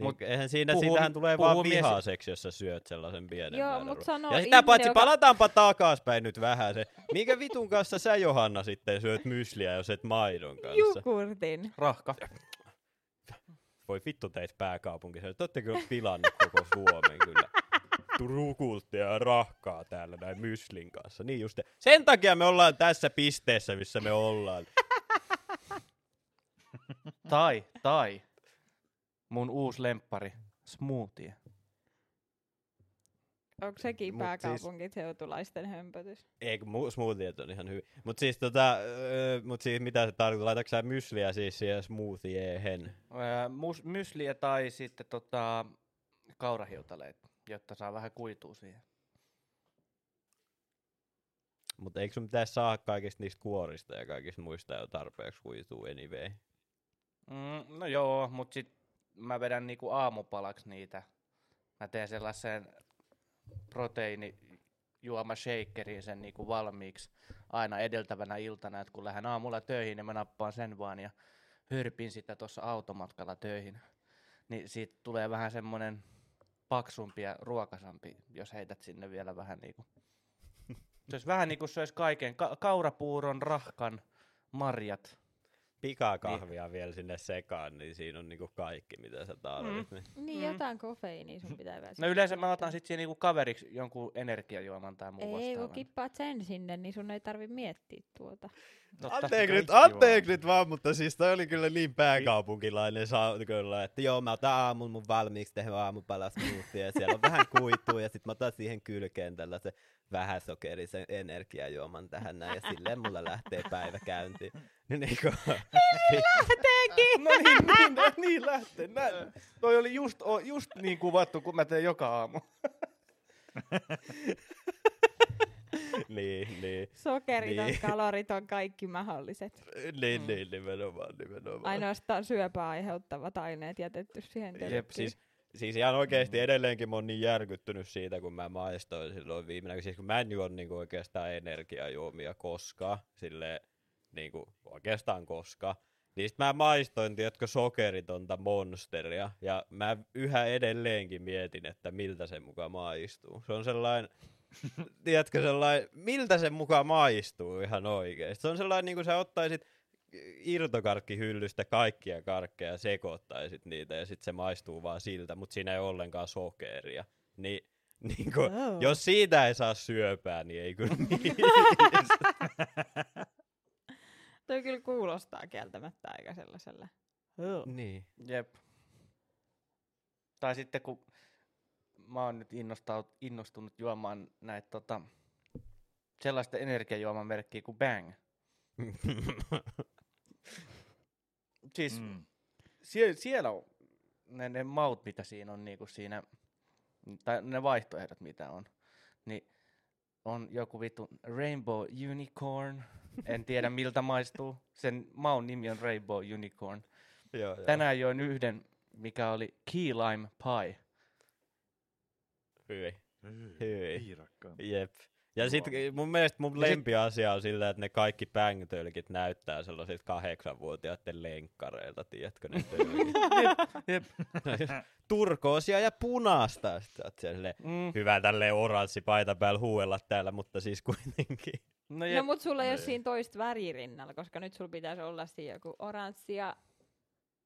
Niin, Mut eihän siinä, puhu- siitähän tulee puhu vaan vihaiseksi, jos sä syöt sellaisen pienen Joo, mut sanoo Ja sitä paitsi joka- palataanpa takaspäin nyt vähän se. Minkä vitun kanssa sä Johanna sitten syöt mysliä, jos et maidon kanssa? Jukurtin. Rahka. Voi vittu teitä pääkaupunki. Te olette kyllä pilannut koko Suomen kyllä. Rukulttia ja rahkaa täällä näin myslin kanssa. Niin just. Sen takia me ollaan tässä pisteessä, missä me ollaan. Tai, tai mun uusi lemppari, smoothie. Onko sekin Mut siis- pääkaupunkiseutulaisten hömpötys? Ei, kun mu- smoothiet on ihan hyvin. Mut siis tota, öö, mut siis mitä se tarkoittaa? Laitatko sä mysliä siis siihen smoothiehen? Öö, mus, mysliä tai sitten tota, kaurahiutaleita, jotta saa vähän kuitua siihen. Mutta eikö sun pitäisi saada kaikista niistä kuorista ja kaikista muista jo tarpeeksi kuituu anyway? Mm, no joo, mut sit mä vedän niinku aamupalaksi niitä. Mä teen sellaisen proteiinijuoma shakeriin sen niinku valmiiksi aina edeltävänä iltana, että kun lähden aamulla töihin, niin mä nappaan sen vaan ja hörpin sitä tuossa automatkalla töihin. Niin siitä tulee vähän semmonen paksumpi ja ruokasampi, jos heität sinne vielä vähän niinku. Se olisi vähän niinku se olisi kaiken, ka- kaurapuuron, rahkan, marjat. Pikakahvia niin. vielä sinne sekaan, niin siinä on niinku kaikki, mitä sä tarvit. Mm. Niin. Niin, Mm. jotain kofeiiniä sun pitää vielä. No yleensä mä otan sitten niinku kaveriksi jonkun energiajuoman tai muun Ei, kun vastaavan. kippaat sen sinne, niin sun ei tarvi miettiä tuota. Totta. Anteeksi nyt, anteeksi nyt vaan, mutta siis toi oli kyllä niin pääkaupunkilainen saa kyllä, että joo, mä otan aamun mun valmiiksi tehdä aamupalas smoothie, ja siellä on vähän kuitua, ja sit mä otan siihen kylkeen tällaisen vähäsokerisen energiajuoman tähän näin, ja silleen mulla lähtee päivä käyntiin. Niin niinku, No niin, niin, niin, niin lähtee. Näin. Toi oli just, just niin kuvattu, kun mä teen joka aamu. niin, niin, Sokeriton, Niin. kalorit on kaikki mahdolliset. niin, niin, nimenomaan, nimenomaan. Ainoastaan syöpää aiheuttavat aineet jätetty siihen Jep, siis, siis ihan oikeasti edelleenkin mä oon niin järkyttynyt siitä, kun mä maistoin silloin viimeinen, siis kun mä en juo niinku oikeastaan energiajuomia koskaan, sille niinku oikeastaan koskaan. Niin sit mä maistoin, tiedätkö, sokeritonta monsteria, ja mä yhä edelleenkin mietin, että miltä se muka maistuu. Se on sellainen, tiedätkö, sellainen, miltä se muka maistuu ihan oikeesti. Se on sellainen, niin kuin sä ottaisit irtokarkkihyllystä kaikkia karkkeja ja sekoittaisit niitä ja sitten se maistuu vaan siltä, mutta siinä ei ole ollenkaan sokeria. Niin, niin kun, Oh. jos siitä ei saa syöpää, niin ei kyllä niin. Toi kyllä kuulostaa kieltämättä aika sellaiselle. niin. Jep. Tai sitten kun mä oon nyt innostaut, innostunut juomaan näitä tota, sellaista energiajuomamerkkiä kuin Bang. Siis mm. Sie, siellä on ne, ne maut, mitä siinä on niinku siinä, tai ne vaihtoehdot, mitä on, niin on joku vittu Rainbow Unicorn. En tiedä miltä maistuu. Sen maun nimi on Rainbow Unicorn. joo, joo. Tänään join yhden, mikä oli Key Lime Pie. Hyi. Hyi. Piirakka. Jep. Ja sit mun mielestä mun lempiasia on sillä, että ne kaikki bang-tölkit näyttää sellaisilta kahdeksanvuotiaiden lenkkareilta, tiedätkö ne tölkit. Jep. Turkoosia ja punaista. Sitten silleen, Mm. hyvä tälleen oranssi paita päällä huuella täällä, mutta siis kuitenkin. No, No jep. mut sulla ei ole Niin. siinä toista väriä rinnalla, koska nyt sulla pitäisi olla siinä joku oranssi ja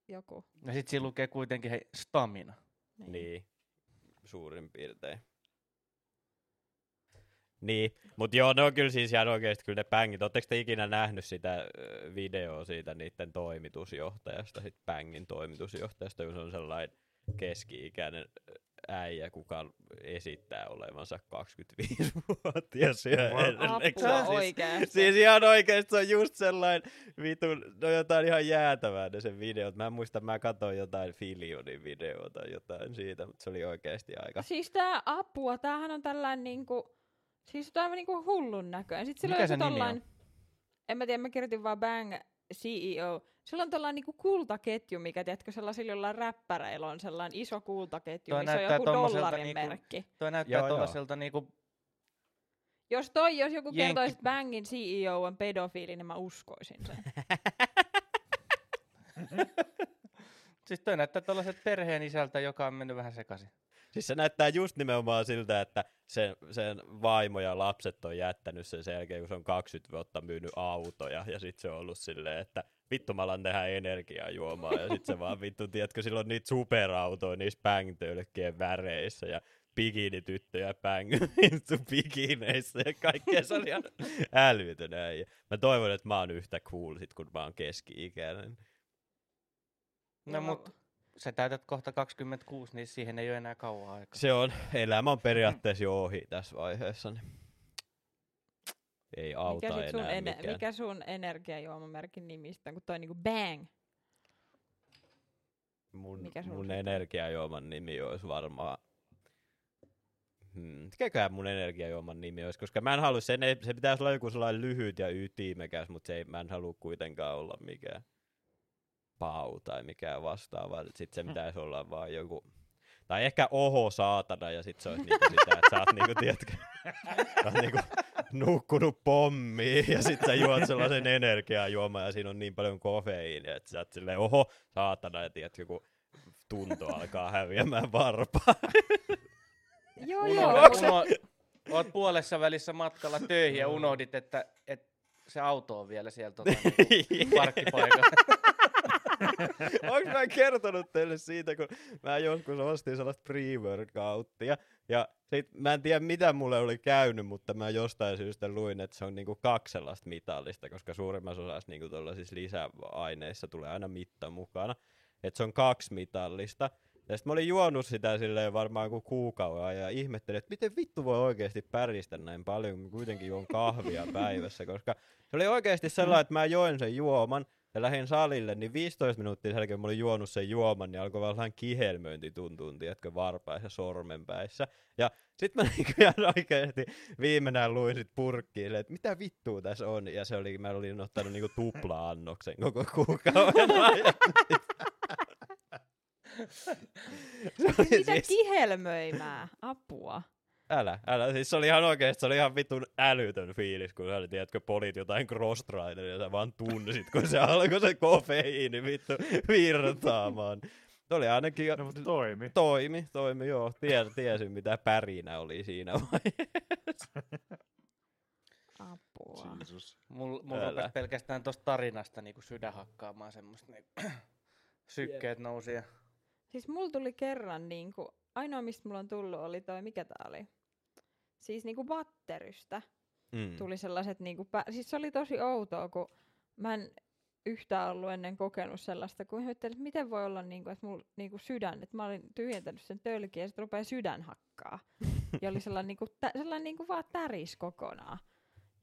joku. ja sit siinä lukee kuitenkin hei, stamina. Niin, suurin piirtein. Niin, mutta joo, ne on kyllä siis ihan oikeasti kyllä ne pängit. Oletteko te ikinä nähnyt sitä videoa siitä niiden toimitusjohtajasta, sit pängin toimitusjohtajasta, kun se on sellainen keski-ikäinen äijä, kuka esittää olevansa 25-vuotias. Ja Apua siis, oikeesti. Siis ihan oikeesti se on just sellainen vitun, no jotain ihan jäätävää ne sen videot. Mä en muista, mä katsoin jotain Filionin videota tai jotain siitä, mutta se oli oikeasti aika. Siis tää apua, tämähän on tällainen niinku, siis tää on niinku hullun näköinen. Sitten Mikä on se nimi on? tollain, en mä tiedä, mä kirjoitin vaan Bang CEO. Sillä on tällainen niinku kultaketju, mikä tiedätkö sellaisilla jollain räppäreillä on sellainen iso kultaketju, Toi missä on joku dollarin niinku- merkki. Toi näyttää Joo, joo. tuollaiselta niinku, Jos toi, jos joku Jenkki- kertoisi, että Bangin CEO on pedofiili, niin mä uskoisin sen. siis toi näyttää tuollaiset perheen isältä, joka on mennyt vähän sekaisin. Siis se näyttää just nimenomaan siltä, että sen, sen vaimo ja lapset on jättänyt sen sen jälkeen, kun se on 20 vuotta myynyt autoja. Ja sitten se on ollut silleen, että vittu mä alan tehdä energiaa juomaan. Ja sitten se vaan vittu, tiedätkö, silloin niitä superautoja niissä bang väreissä. Ja bikinityttöjä bang bikineissä ja kaikkea. Se oli ihan älytön äijä. Mä toivon, että mä oon yhtä cool sit, kun mä oon keski-ikäinen. No Joo. mut sä täytät kohta 26, niin siihen ei ole enää kauan aikaa. Se on, elämä on periaatteessa jo ohi tässä vaiheessa. Niin ei auta mikä, sit sun enää ene- mikään. mikä sun energiajuomamerkin nimistä on, kun toi niinku Bang. mun, mikä sun mun energiajuoman nimi olisi varmaan... Hmm. Mikäköhän mun energiajuoman nimi olisi, koska mä en halua, sen se pitäisi olla joku sellainen lyhyt ja ytimekäs, mutta se ei, mä en halua kuitenkaan olla mikään. Pau tai mikään vastaava. Sitten se pitäisi olla vaan joku, tai ehkä oho saatana ja sitten se olisi niinku sitä, että sä oot niinku, tiedätkö, sä oot niinku nukkunut pommiin ja sitten sä juot sellaisen energiajuoman ja siinä on niin paljon kofeiinia, että sä oot silleen oho saatana ja tiedätkö, kun tunto alkaa häviämään varpaan. Joo, joo. uno, oot puolessa välissä matkalla töihin ja unohdit, että, että se auto on vielä siellä tota, niin, parkkipaikalla. Onko mä kertonut teille siitä, kun mä joskus ostin sellaista pre-workouttia, ja sit, mä en tiedä mitä mulle oli käynyt, mutta mä jostain syystä luin, että se on niinku kaksi sellaista mitallista, koska suurimmassa osassa niinku lisäaineissa tulee aina mitta mukana. Että se on kaksi mitallista. Ja sitten mä olin juonut sitä silleen varmaan kuin kuukauden ja ihmettelin, että miten vittu voi oikeasti päristä näin paljon, kun mä kuitenkin juon kahvia päivässä, koska se oli oikeasti sellainen, että mä join sen juoman, ja lähdin salille, niin 15 minuuttia sen jälkeen mä olin juonut sen juoman, niin alkoi vähän kihelmöinti tuntua, tiedätkö, varpaissa sormenpäissä. Ja sit mä niinku ihan oikeesti viimeinen luin sit purkkiin, että mitä vittua tässä on, ja se oli, mä olin ottanut niinku tupla-annoksen koko kuukauden ajan. se oli Mitä siis, kihelmöimää? Apua. Älä, älä, siis se oli ihan oikeesti, se oli ihan vitun älytön fiilis, kun sä, tiedätkö, polit jotain cross ja sä vaan tunsit, kun se alkoi se kofeiini vittu virtaamaan. Se oli ainakin, No, mutta toimi. toimi, toimi, joo, ties, tiesin mitä pärinä oli siinä vaiheessa. Apua. Jeesus. Mulla mul Älä. rupesi pelkästään tosta tarinasta niinku sydän hakkaamaan semmoista niinku, sykkeet nousi. Ja... Siis mulla tuli kerran niinku, ainoa mistä mulla on tullut oli toi, mikä tää oli? Siis niinku batterystä Mm. tuli sellaiset niinku, pä- siis se oli tosi outoa, kun mä en yhtään ollut ennen kokenut sellaista, kun ihmettelin, että miten voi olla niinku, että mulla niinku sydän, että mä olin tyhjentänyt sen tölkin ja sitten rupeaa sydän hakkaa. ja oli sellainen, niinku, tä- sellainen niinku vaan täris kokonaan.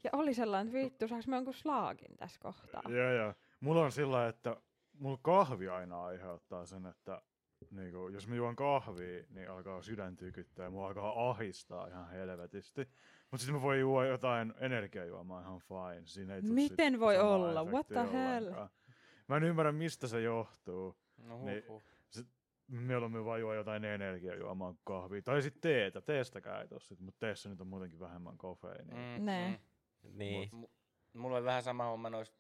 Ja oli sellainen, että vittu, saanko mä jonkun slaagin tässä kohtaa? Joo, joo. Mulla on sillä että mulla kahvi aina aiheuttaa sen, että niinku, jos mä juon kahvia, niin alkaa sydän tykyttää ja mua alkaa ahistaa ihan helvetisti. Mutta sitten mä voin juoda jotain energiajuomaa ihan fine. Siinä ei Miten sit voi olla? What the hell? ollenkaan. Mä en ymmärrä, mistä se johtuu. No Niin. huhhuh. Mieluummin vaan juo jotain energiajuomaa kuin kahvia. Tai sitten teetä. Teestäkään ei tossa, mutta teessä nyt on muutenkin vähemmän kofeiinia. Mm, mm. Niin. Mu- mulla oli vähän sama homma nois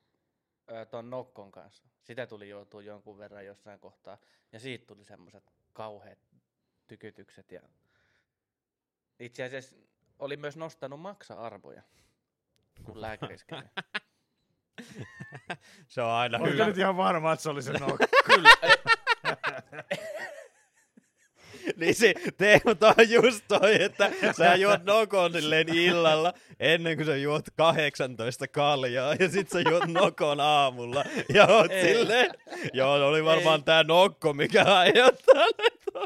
ö, ton Nokkon kanssa. Sitä tuli joutua jonkun verran jossain kohtaa. Ja siitä tuli semmoiset kauheat tykytykset. Ja itse asiassa oli myös nostanut maksa-arvoja, kun lääkärissä kävi. Se on aina Oletko hyvä. nyt ihan varma, että se oli se nokka? Kyllä. Niin se Teemu, toi on just toi, että sä juot nokon silleen illalla ennen kuin sä juot 18 kaljaa ja sit sä juot nokon aamulla ja oot Ei. silleen, joo oli varmaan Ei. tää nokko, mikä aiheuttaa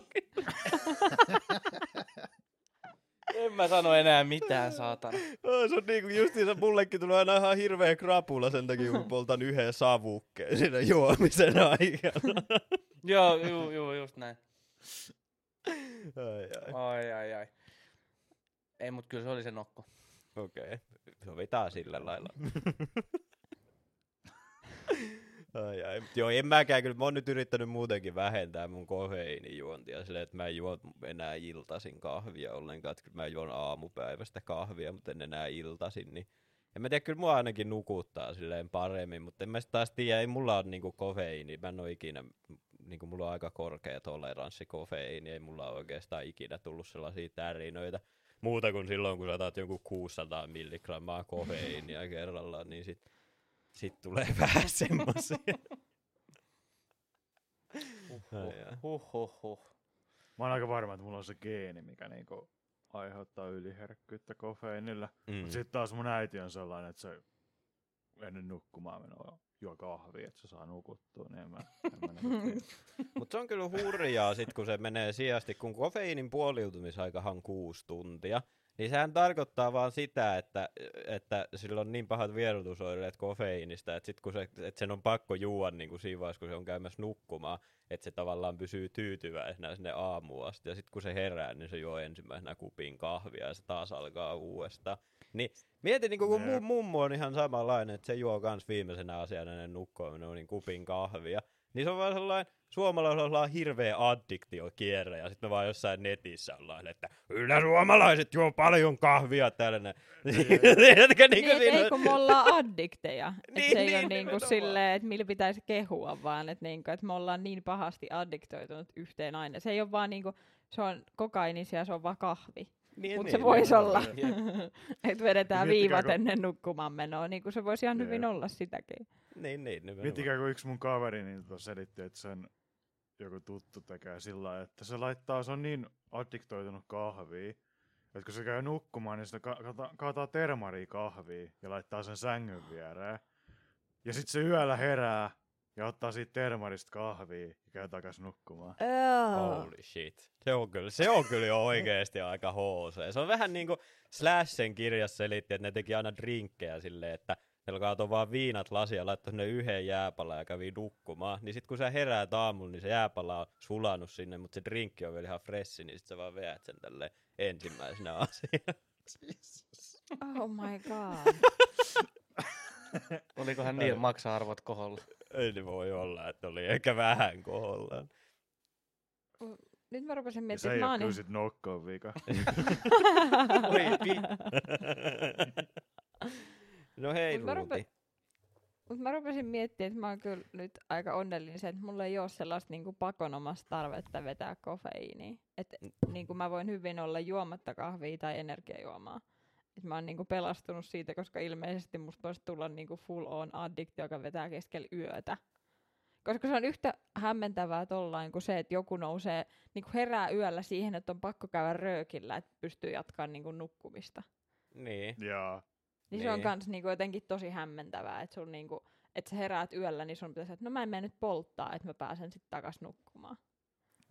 en mä sano enää mitään, saatana. Oh, se on niinku justiinsa mullekin tulee aina ihan hirveä krapula sen takia, kun poltan yhden savukkeen siinä juomisen aikana. Joo, juu, juu, just näin. Ai, ai. Ai, ai, ai. Ei, mut kyllä se oli se nokko. Okei, okay. sovitaan sillä lailla. ai, ai. Joo, en mäkään kyllä. Mä oon nyt yrittänyt muutenkin vähentää mun kofeiinijuontia silleen, että mä en juo enää iltasin kahvia ollenkaan. Että kyllä mä juon aamupäivästä kahvia, mutta en enää iltasin. Niin en mä tiedä, kyllä mua ainakin nukuttaa silleen paremmin, mutta en mä taas tiedä, ei mulla ole niinku kofeiini. Mä en oo ikinä, niinku mulla on aika korkea toleranssi kofeiini, ei mulla ole oikeastaan ikinä tullut sellaisia tärinöitä muuta kuin silloin, kun sä otat jonkun 600 milligrammaa kofeiinia kerrallaan, niin sit, sit tulee vähän semmosia. Ai ai. Huh, huh, huh. Mä oon aika varma, että mulla on se geeni, mikä niinku aiheuttaa yliherkkyyttä kofeiinilla. Mm. Mm. Sitten taas mun äiti on sellainen, että se ennen nukkumaan menoa juo kahvia, että se saa nukuttua, niin en mä, en mä niinku tiedä. Mutta se on kyllä hurjaa sit, kun se menee sijasti, kun kofeiinin puoliutumisaikahan on kuusi tuntia, niin sehän tarkoittaa vaan sitä, että, että sillä on niin pahat vierotusoireet kofeiinista, että sit kun se, että sen on pakko juoda niin kuin siinä vaiheessa, kun se on käymässä nukkumaan, että se tavallaan pysyy tyytyväisenä sinne aamuun asti. Ja sitten kun se herää, niin se juo ensimmäisenä kupin kahvia ja se taas alkaa uudestaan. Niin mietin, niin kun mun mummo on ihan samanlainen, että se juo kans viimeisenä asiana ennen nukkumaan niin kupin kahvia. Niin se on vaan sellainen, suomalaisilla on hirveä addiktiokierre, ja sitten me vaan jossain netissä ollaan, että kyllä suomalaiset juo paljon kahvia tällainen. Niin Niin, et siinä ei kun me ollaan addikteja. et Niin, se ei niin, ole niinku nimenomaan. silleen, että millä pitäisi kehua, vaan että niinku, et me ollaan niin pahasti addiktoitunut yhteen aina. Se ei ole vaan niinku, se on kokainisia, se on vaan kahvi. Niin, Mutta niin, se voisi olla, nimenomaan. että vedetään Miettikää, viivat kun- ennen nukkumaan menoa. Niin kuin se voisi ihan hyvin Jep. olla sitäkin. Niin, niin, nimenomaan. Miettikää, kun yksi mun kaveri niin tota selitti, että sen joku tuttu tekee sillä lailla, että se laittaa, se on niin addiktoitunut kahviin, että kun se käy nukkumaan, niin se ka- kata- kaataa termaria kahviin ja laittaa sen sängyn viereen. Ja sitten se yöllä herää ja ottaa siitä termarista kahvia ja käy takas nukkumaan. Holy shit. Se on kyllä, se on kyllä jo oikeesti aika HC. Se on vähän niinku Slashen kirjassa selitti, että ne teki aina drinkkejä silleen, että ne kaatoi vaan viinat lasia, laittoi sinne yhden jääpalan ja kävi nukkumaan. Niin sit kun sä heräät aamulla, niin se jääpala on sulanut sinne, mutta se drinkki on vielä ihan freshi, niin sit sä vaan veät sen tälleen ensimmäisenä asiana. Oh my god. Olikohan niillä maksa-arvot koholla? Ei ne voi olla, että oli ehkä vähän kohollaan. Nyt mä rupesin miettimään, että ei mä ole oon kyllä sit nokkoon vika. Oi, no hei, Mut mä rupe- Mutta mä rupesin miettimään, että mä oon kyllä nyt aika onnellinen se, että mulla ei ole sellaista niinku pakonomasta tarvetta vetää kofeiiniä. Että niinku mä voin hyvin olla juomatta kahvia tai energiajuomaa. Et mä oon niinku pelastunut siitä, koska ilmeisesti musta voisi tulla niinku full on addiktio, joka vetää keskellä yötä. Koska se on yhtä hämmentävää tollain kuin se, että joku nousee, niinku herää yöllä siihen, että on pakko käydä röökillä, että pystyy jatkamaan niinku nukkumista. Niin. Jaa. Niin, se on Niin. kans niinku jotenkin tosi hämmentävää, että sun niinku, että sä heräät yöllä, niin sun pitäisi, että no mä en mene nyt polttaa, että mä pääsen sitten takas nukkumaan.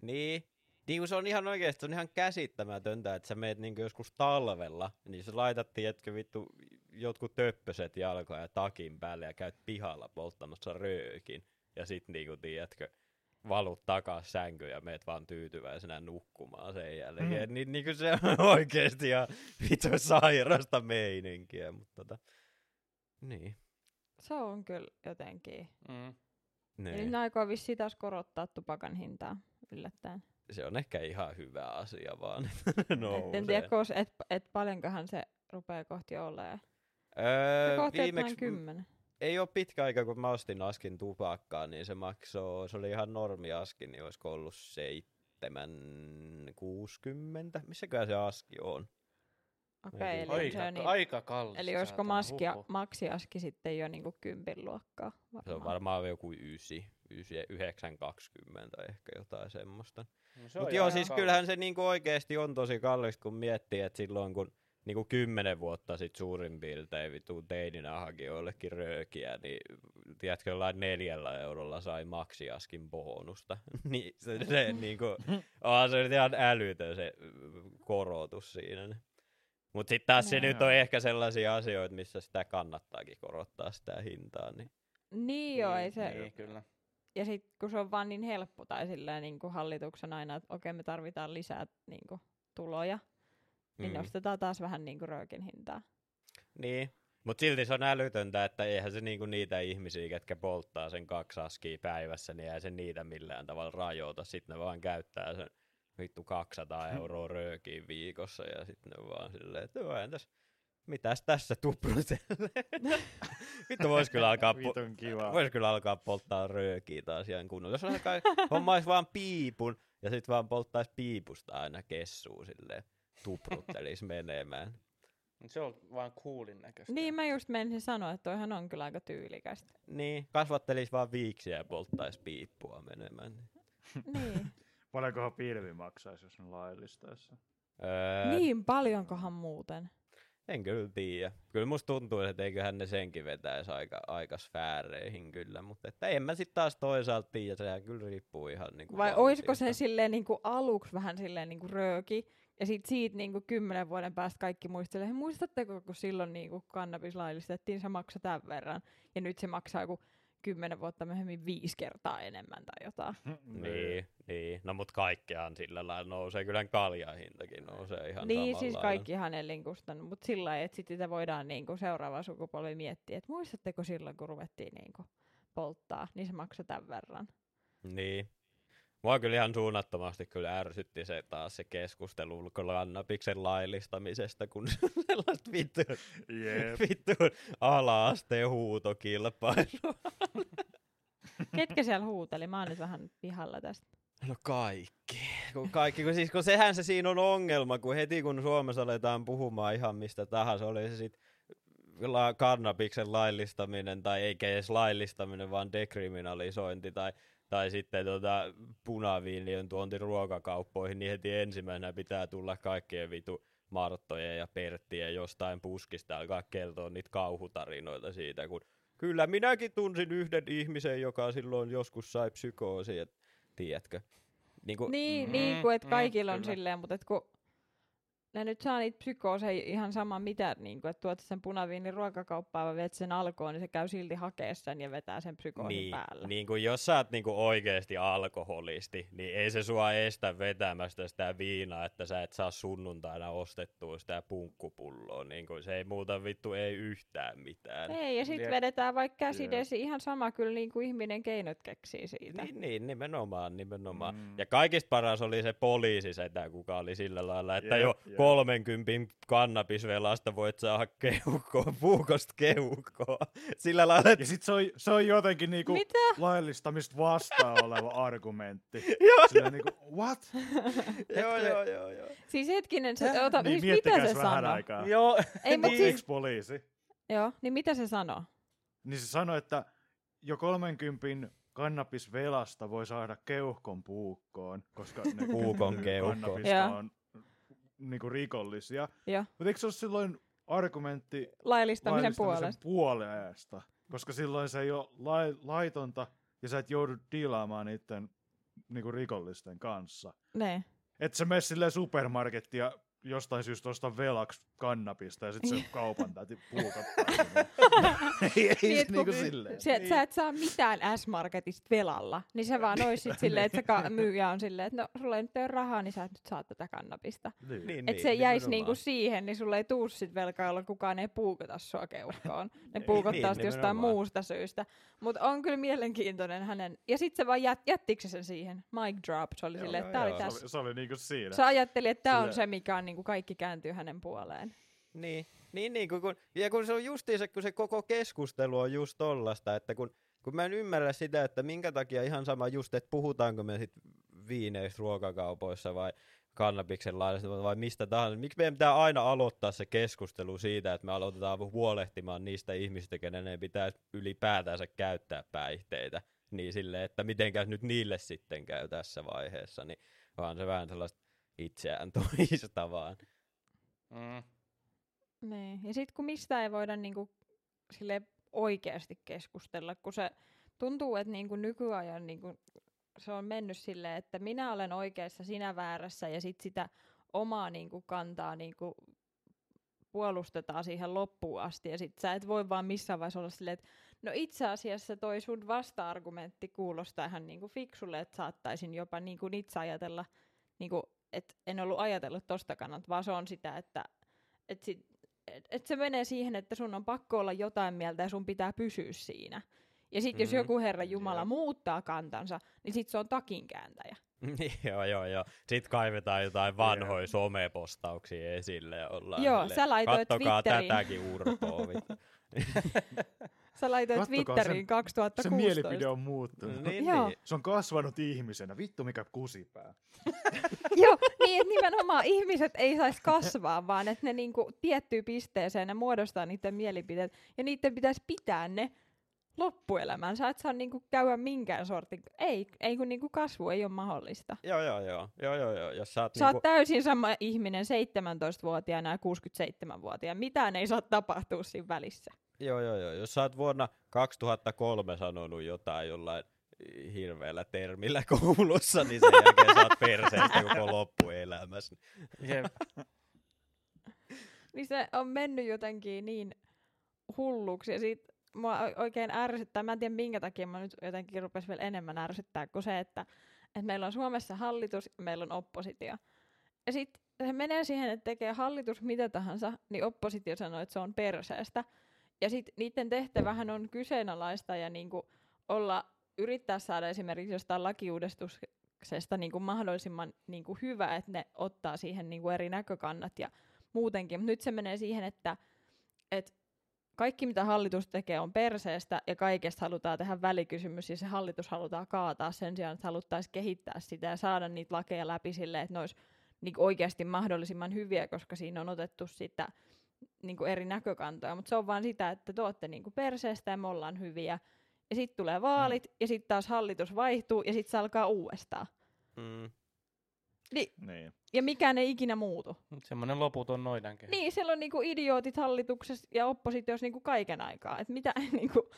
Niin. Niin kuin se on ihan oikeesti, se on ihan käsittämätöntä, että sä meet niinku joskus talvella, niin sä laitat, tiedätkö, vittu, jotkut töppöset jalkoja ja takin päälle ja käyt pihalla polttamassa röökin. Ja sit niinku, tiedätkö, valut takas sänkyyn ja meet vaan tyytyväisenä nukkumaan sen jälkeen. Mm. Niin, niin kuin se on oikeesti ihan vittu sairasta meininkiä, mutta tota, niin. Se on kyllä jotenkin. mm. Ja nyt niin. ne aikoo vissiin taas korottaa tupakan hintaa yllättäen. Se on ehkä ihan hyvä asia vaan. No, en tiedä, kos, et, et paljonkohan se rupeaa kohti olemaan. Öö, kohti viimeksi jotain kymmenen. ei ole pitkä aika, kun mä ostin askin tupakkaa, niin se maksoi, se oli ihan normi aski, niin olisiko ollut 760? Missäköhän se aski on? Okei, Aika- eli, Aika, niin, aika kallis. eli olisiko maskia, maksiaski sitten jo niinku kympin luokkaa? Se on varmaan. varmaan joku 9, 9 20 ehkä jotain semmoista. No Mutta joo, siis kallis. kyllähän se niinku oikeasti on tosi kallista, kun miettii, että silloin kun niinku kymmenen vuotta sitten suurin piirtein vittu teininä haki joillekin röökiä, niin tiedätkö, jollain neljällä eurolla sai maksiaskin bonusta. niin se, se niinku, oh, se oli ihan älytön se korotus siinä. Mutta sitten taas se Joo. nyt on ehkä sellaisia asioita, missä sitä kannattaakin korottaa sitä hintaa. Niin. Niin joo, ei se, Niin, kyllä. ja sitten kun se on vaan niin helppo tai silleen niin kuin hallituksen aina, että okei me tarvitaan lisää niin kuin, tuloja, niin Mm. nostetaan taas vähän niin kuin röökin hintaa. Niin, mutta silti se on älytöntä, että eihän se niinku niitä ihmisiä, ketkä polttaa sen kaksi askia päivässä, niin eihän se niitä millään tavalla rajoita. Sitten ne vaan käyttää sen vittu 200 euroa röökiin viikossa ja sitten ne vaan silleen, että joo, entäs mitäs tässä tuprutelle? Vittu vois kyllä alkaa, po- Vitun kiva. vois kyllä alkaa polttaa röökiä taas ihan kunnolla. Jos alkaa, hommais vaan piipun ja sitten vaan polttaisi piipusta aina kessuu silleen, tupruttelis menemään. Se on vaan coolin näköistä. Niin mä just menisin sanoa, että toihan on kyllä aika tyylikästä. Niin, kasvattelis vaan viiksiä ja polttaisi piippua menemään. niin. Paljonkohan pilvi maksaisi, jos ne laillistaisi? Öö, niin paljonkohan muuten. En kyllä tiedä. Kyllä musta tuntuu, että eiköhän ne senkin vetäisi aika, aika sfääreihin kyllä, mutta että en mä sitten taas toisaalta tiedä, sehän kyllä riippuu ihan niinku Vai olisiko se silleen niin kuin aluksi vähän silleen niin kuin rööki, ja sitten siitä niin kuin kymmenen vuoden päästä kaikki muistelee, "Hei, muistatteko, kun silloin niin kuin kannabis laillistettiin, se maksoi tämän verran, ja nyt se maksaa joku kymmenen vuotta myöhemmin viisi kertaa enemmän tai jotain. Niin, niin. No mut kaikkeahan sillä lailla nousee. Kyllä kaljan hintakin nousee ihan niin, siis kaikkihan elinkustannut, mutta sillä lailla, että sitten sitä voidaan niin kuin seuraava sukupolvi miettiä, että muistatteko silloin, kun ruvettiin niin kuin polttaa, niin se maksoi tämän verran. Niin. Mua kyllä ihan suunnattomasti kyllä ärsytti se taas se keskustelu kannabiksen laillistamisesta, kun sellaista vittu, Jep. vittu ala-asteen huutokilpailua. Ketkä siellä huuteli? Mä oon nyt vähän pihalla tästä. No kaikki. Kun kaikki kun, siis, kun sehän se siinä on ongelma, kun heti kun Suomessa aletaan puhumaan ihan mistä tahansa, oli se sitten la- kannabiksen laillistaminen tai eikä edes laillistaminen, vaan dekriminalisointi tai, tai sitten tota, punaviiniön tuonti ruokakauppoihin, niin heti ensimmäisenä pitää tulla kaikkien vitu Marttojen ja Perttien jostain puskista alkaa kertoa niitä kauhutarinoita siitä, kun kyllä minäkin tunsin yhden ihmisen, joka silloin joskus sai psykoosi, et, tiedätkö? Niin kuin, Niin, Mm, niin kuin, että mm, kaikilla on kyllä. silleen, mutta et kun ne nyt saa niitä psykooseja ihan sama mitä, niin kuin, että tuot sen punaviinin ruokakauppaan ja viet sen alkoon, niin se käy silti hakea sen ja vetää sen psykoosin niin, päälle. niin kuin jos sä oot niin kuin oikeasti alkoholisti, niin ei se sua estä vetämästä sitä viinaa, että sä et saa sunnuntaina ostettua sitä punkkupulloa. Niin kuin se ei muuta vittu ei yhtään mitään. Ei, ja sitten vedetään vaikka käsidesi ihan sama kyllä niin kuin ihminen keinot keksii siitä. Niin, niin, nimenomaan, nimenomaan. Mm. Ja kaikista paras oli se poliisi setä, kuka oli sillä lailla, että Jep, jo jep. 30 kannabisvelasta voit saada keuhkoa, puukosta keuhkoa. Sillä lailla, että Ja sit se on, se on jotenkin niinku Mitä? laillistamista vastaan oleva argumentti. Joo. Silleen niinku, what? joo, joo, joo, joo. Siis hetkinen, se, ota, niin, siis mitä se sanoo? aikaa. Joo, Ei, Niin. siis, Ex-poliisi. joo, niin mitä se sanoo? Niin se sanoi, että jo 30 kannabisvelasta voi saada keuhkon puukkoon, koska ne Puukon keuhko. kannabista Joo. on niinku rikollisia. Mutta eikö se ole silloin argumentti laillistamisen laillistamisen puolesta. puolesta? Koska silloin se ei ole lai, laitonta ja sä et joudu diilaamaan niiden niinku rikollisten kanssa. Ne. Et sä mene silleen ja jostain syystä ostaa velaksi kannabista ja sit se kaupan täti puukottaa. ei ei Niin, niinku silleen. Se, niin. Sä et saa mitään S-Marketista velalla, niin se vaan olisi sit silleen, että se ka- myyjä on silleen, että no sulla ei nyt ole rahaa, niin sä et nyt saa tätä kannabista. Niin. Niin, Että se jäisi nimenomaan. niinku siihen, niin sulla ei tuu sit velkaa, jolla kukaan ei puukota sua keuhkoon. Ne Ei, puukottaa niin, sit jostain muusta syystä. Mutta on kyllä mielenkiintoinen hänen, ja sitten se vaan jät, jättikö se sen siihen, mic drop, se oli silleen, että tää oli joo. Se tässä. oli, se oli niinku siinä. Se ajatteli, että tämä on se, mikä on niinku kaikki kääntyy hänen puoleen. Niin, niin, niin kun, kun, ja kun se on justiinsa, kun se koko keskustelu on just tollasta, että kun, kun mä en ymmärrä sitä, että minkä takia ihan sama just, että puhutaanko me sit viineistä ruokakaupoissa vai kannabiksen laillista vai mistä tahansa. Miksi meidän pitää aina aloittaa se keskustelu siitä, että me aloitetaan huolehtimaan niistä ihmisistä, kenen ei pitäisi ylipäätänsä käyttää päihteitä. Niin silleen, että mitenkäs nyt niille sitten käy tässä vaiheessa, niin vaan se vähän sellaista itseään toista vaan. Mm. Niin. Ja sitten kun mistä ei voida niinku sille oikeasti keskustella, kun se tuntuu, että niinku nykyajan niinku se on mennyt silleen, että minä olen oikeassa, sinä väärässä ja sitten sitä omaa niinku kantaa niinku puolustetaan siihen loppuun asti ja sit sä et voi vaan missään vaiheessa olla silleen, että no itse asiassa toi sun vasta-argumentti kuulostaa ihan niinku fiksulle, että saattaisin jopa niinku itse ajatella, niinku, että en ollut ajatellut tosta kannalta, vaan se on sitä, että et sit, et, et se menee siihen, että sun on pakko olla jotain mieltä ja sun pitää pysyä siinä. Ja sitten jos Mhm. joku Herra Jumala Jep. muuttaa kantansa, niin sit se on takinkääntäjä. Joo, joo, joo. Sitten kaivetaan jotain vanhoja somepostauksia esille ja ollaan Joo, silleen, sä laitoit Kattokaa Twitteriin." tätäkin urpoa. vittu." Sä laitoit Kattokaa, Twitteriin se- 2016. Se mielipide on muuttunut. niin, Joo. niin. Se on kasvanut ihmisenä. Vittu mikä kusipää. Joo, niin että nimenomaan ihmiset ei saisi kasvaa, vaan että ne niinku tiettyyn pisteeseen ne muodostaa niiden mielipiteet ja niiden pitäisi pitää ne loppuelämän. Sä et saa niinku käydä minkään sortin, ei, ei kun niinku kasvu ei ole mahdollista. Joo, joo, joo. joo, joo, joo. Jos sä oot, Sä oot niinku, täysin sama ihminen 17-vuotiaana ja 67-vuotiaana. Mitään ei saa tapahtua siinä välissä. Joo, joo, joo. Jos sä oot vuonna 2003 sanonut jotain jollain hirveällä termillä koulussa, niin sen jälkeen sä oot perseestä koko loppuelämässä. Jep. Niin se on mennyt jotenkin niin hulluksi ja siitä mua oikein ärsyttää. Mä en tiedä minkä takia mä nyt jotenkin rupes vielä enemmän ärsyttää kuin se, että, että meillä on Suomessa hallitus ja meillä on oppositio. Ja sitten se menee siihen, että tekee hallitus mitä tahansa, niin oppositio sanoo, että se on perseestä. Ja sitten niiden tehtävähän on kyseenalaista ja niinku olla yrittää saada esimerkiksi jostain lakiuudistuksesta niin kuin mahdollisimman niin kuin hyvä, että ne ottaa siihen niin kuin eri näkökannat ja muutenkin. Mut nyt se menee siihen, että, että kaikki mitä hallitus tekee on perseestä ja kaikesta halutaan tehdä välikysymys ja se hallitus halutaan kaataa sen sijaan, että haluttaisiin kehittää sitä ja saada niitä lakeja läpi silleen, että ne olisi niin oikeasti mahdollisimman hyviä, koska siinä on otettu sitä niin kuin eri näkökantoja, mutta se on vaan sitä, että te olette niin kuin perseestä ja me ollaan hyviä. Ja sitten tulee vaalit, mm. ja sitten taas hallitus vaihtuu, ja sitten se alkaa uudestaan. Mm. Ni- Niin. ja mikään ei ikinä muutu. Semmoinen loputon noidankehä. Niin, siellä on niinku idiootit hallituksessa ja oppositiossa niinku kaiken aikaa. Et mitä, niinku,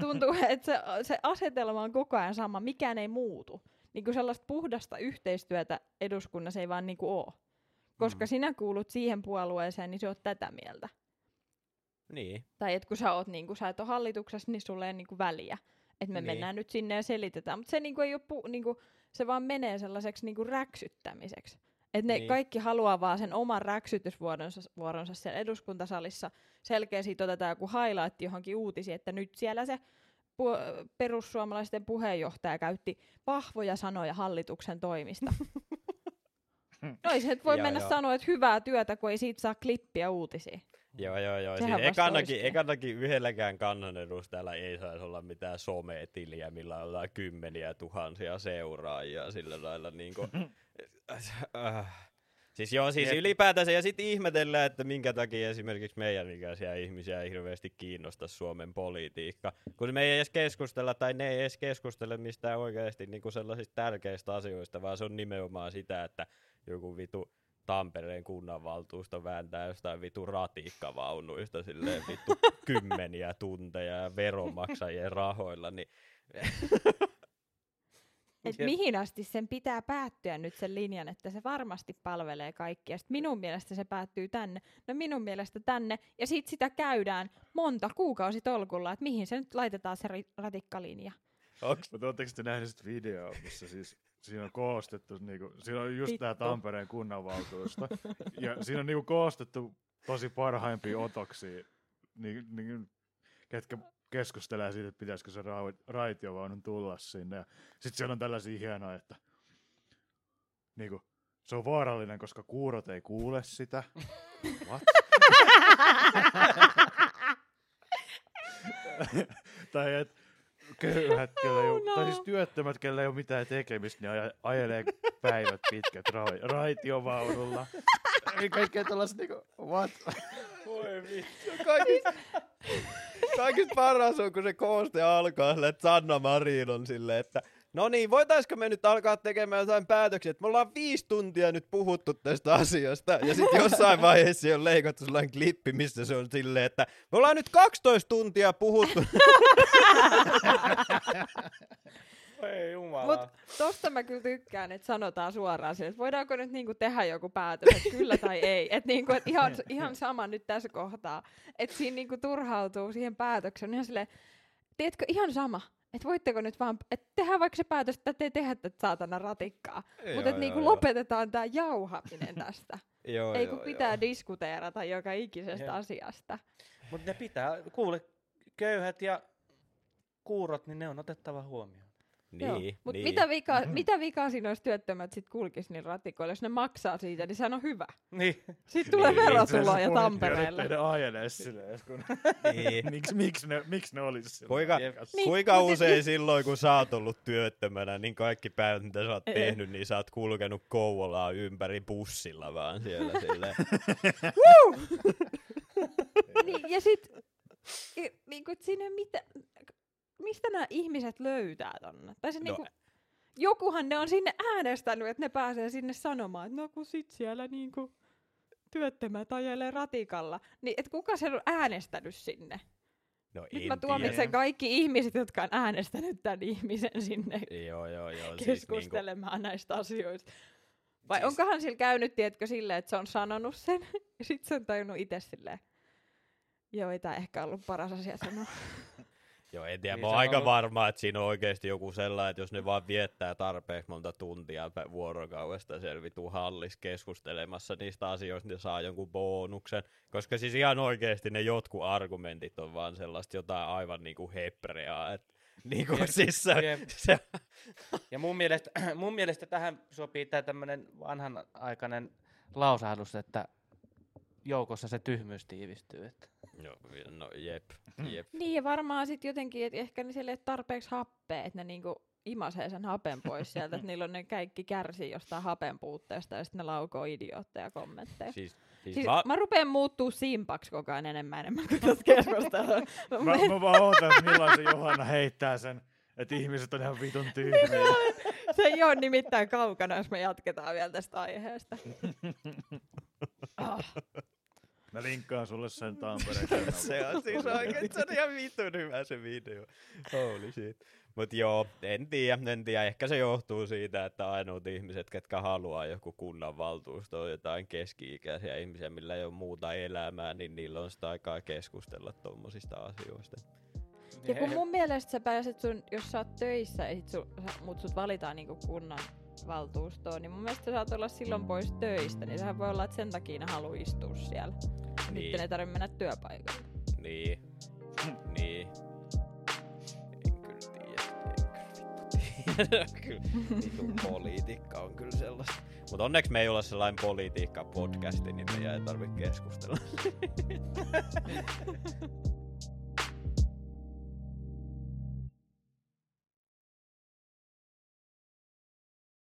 tuntuu, että se, se asetelma on koko ajan sama, mikään ei muutu. Niinku sellaista puhdasta yhteistyötä eduskunnassa ei vaan niinku ole. Koska Mm. sinä kuulut siihen puolueeseen, niin se oot tätä mieltä. Niin. Tai että kun sä, oot, niinku, sä et ole hallituksessa, niin sulle ei niinku väliä. Että me Niin. mennään nyt sinne ja selitetään. Mutta se, ei ole pu, niinku, se vaan menee sellaiseksi niinku räksyttämiseksi. Että ne Niin. niin. kaikki haluaa vaan sen oman räksytysvuoronsa vuoronsa siellä eduskuntasalissa. Selkeästi otetaan joku highlight johonkin uutisiin, että nyt siellä se pu- perussuomalaisten puheenjohtaja käytti vahvoja sanoja hallituksen toimista. no ei se nyt voi Joo, mennä joo. sanoa, että hyvää työtä, kun ei siitä saa klippiä uutisiin. Joo, joo, joo. Sehän Siis ekanakin, ekanakin yhdelläkään kansanedustajalla ei saisi olla mitään sometiliä, millä on kymmeniä tuhansia seuraajia sillä lailla niin kuin, äh, Siis joo, siis Jep. ylipäätänsä, ja sitten ihmetellään, että minkä takia esimerkiksi meidän ikäisiä ihmisiä ei hirveästi kiinnosta Suomen politiikka. Kun me ei edes keskustella, tai ne ei edes keskustele mistään oikeasti niin kuin sellaisista tärkeistä asioista, vaan se on nimenomaan sitä, että joku vitu Tampereen kunnanvaltuusto vääntää jostain vitu ratikkavaunuista silleen vittu kymmeniä tunteja ja veronmaksajien rahoilla, niin Et mihin asti sen pitää päättyä nyt sen linjan, että se varmasti palvelee kaikkia. Sitten minun mielestä se päättyy tänne, no minun mielestä tänne, ja sitten sitä käydään monta kuukausi tolkulla, että mihin se nyt laitetaan se ratikkalinja. onks Mutta ootteko te nähneet sitä videoa, missä siis siinä on koostettu, niinku, siinä on just Vittu. Tampereen kunnanvaltuusto, ja siinä on niinku koostettu tosi parhaimpia otoksia, niin, niin, ketkä keskustelee siitä, että pitäisikö se ra- raitiovaunun tulla sinne. Ja sitten siellä on tällaisia hienoja, että niinku, se on vaarallinen, koska kuurot ei kuule sitä. What? tai et köyhät, kelle ei Oh ole, no. tai siis työttömät, kelle ei ole mitään tekemistä, niin aja, ajelee päivät pitkät ra- raitiovaunulla. Ei kaikkea tällaista niinku, what? Voi vittu. Kaikista, kaikista paras on, kun se kooste alkaa että Sanna Marin on silleen, että no niin, voitaisko me nyt alkaa tekemään jotain päätöksiä, että me ollaan viisi tuntia nyt puhuttu tästä asiasta, ja sitten jossain vaiheessa on leikattu sellainen klippi, missä se on silleen, että me ollaan nyt 12 tuntia puhuttu. Ei jumala. Mut tosta mä kyllä tykkään, että sanotaan suoraan sille, että voidaanko nyt niinku tehdä joku päätös, että kyllä tai ei. Että niinku, et ihan, ihan sama nyt tässä kohtaa. Että siinä niinku turhautuu siihen päätökseen. Ihan silleen, tiedätkö, ihan sama. Että voitteko nyt vaan, että tehdään vaikka se päätös, että te ei tehdä tätä saatana ratikkaa. Mutta että niinku lopetetaan tämä jauhaminen tästä. Joo, ei joo, kun pitää joo. diskuteerata joka ikisestä Jep. asiasta. Mutta ne pitää, kuule, köyhät ja kuurot, niin ne on otettava huomioon. Niin, Mutta niin. mitä, vika, mitä vikaa siinä olisi työttömät sit kulkis niin ratikoilla, jos ne maksaa siitä, niin sehän on hyvä. Niin. Sitten tulee Niin, verotuloja Tampereelle. Ei ne ajelee silleen, kun... Niin. miksi, miksi, ne, miksi ne olisi silleen? Kuinka. Niin, kuinka usein silloin, kun sä oot ollut työttömänä, niin kaikki päivät, mitä sä oot Ei. tehnyt, niin sä oot kulkenut Kouvolaa ympäri bussilla vaan siellä silleen. niin, ja sit, i- niinku, et siinä ei mitä, mistä nämä ihmiset löytää tonne? Tai se No, niinku, jokuhan ne on sinne äänestänyt, että ne pääsee sinne sanomaan, että no kun sit siellä niinku työttömät ajelee ratikalla. Niin, et kuka sen on äänestänyt sinne? No Nyt mä tuomitsen tiedä. kaikki ihmiset, jotka on äänestänyt tämän ihmisen sinne Joo, joo, joo. Siis niinku, keskustelemaan näistä asioista. Vai Siis- onkohan sillä käynyt, tiedätkö, silleen, että se on sanonut sen, ja sitten se on tajunnut itse silleen, joo, ei tämä ehkä ollut paras asia sanoa. joo, en tiedä. Niin Mä oon aika ollut- varma, että siinä on oikeasti joku sellainen, että jos ne vaan viettää tarpeeksi monta tuntia vuorokaudesta siellä vitu hallis keskustelemassa niistä asioista, niin saa jonkun bonuksen. Koska siis ihan oikeasti ne jotkut argumentit on vaan sellaista jotain aivan niinku hepreaa, että Niin kuin Jep, siis se, jep. se, Ja mun mielestä, mun mielestä tähän sopii tämä tämmöinen vanhanaikainen lausahdus, että joukossa se tyhmyys tiivistyy. Että. no, no jep, jep. Niin ja varmaan sitten jotenkin, että ehkä ne siellä ei tarpeeksi happea, että ne niinku imasee sen hapen pois sieltä, että niillä on ne kaikki kärsii jostain hapen puutteesta ja sitten ne laukoo idiootteja kommentteja. Siis, siis, Siis mä rupean muuttuu simpaksi koko ajan enemmän enemmän kuin tästä keskustelua. Mä, mä vaan ootan, että milloin se Johanna heittää sen, että ihmiset on ihan vitun tyhmiä. Se ei ole nimittäin kaukana, jos me jatketaan vielä tästä aiheesta. Ah. Mä linkkaan sulle sen Tampereen. se on siis oikein, se on ihan vitun hyvä se video. Holy shit. Mut joo, en tiedä, en tiedä. Ehkä se johtuu siitä, että ainoat ihmiset, ketkä haluaa joku kunnanvaltuusto on jotain keski-ikäisiä ihmisiä, millä ei ole muuta elämää, niin niillä on sitä aikaa keskustella tuommoisista asioista. Ja kun mun mielestä sä pääset sun, jos sä oot töissä ja sit su, sä, mut sut valitaan niinku kunnan valtuustoon, niin mun mielestä sä saat olla silloin pois töistä, niin sehän voi olla, että sen takia ne haluaa istua siellä. Niin. Niin. Sitten ne tarvitse mennä työpaikalle. Niin. niin. En kyllä tiedä. En kyllä tiedä. Kyllä politiikka on kyllä sellaista. Mutta onneksi me ei olla sellainen politiikka-podcasti, niin meidän ei tarvitse keskustella.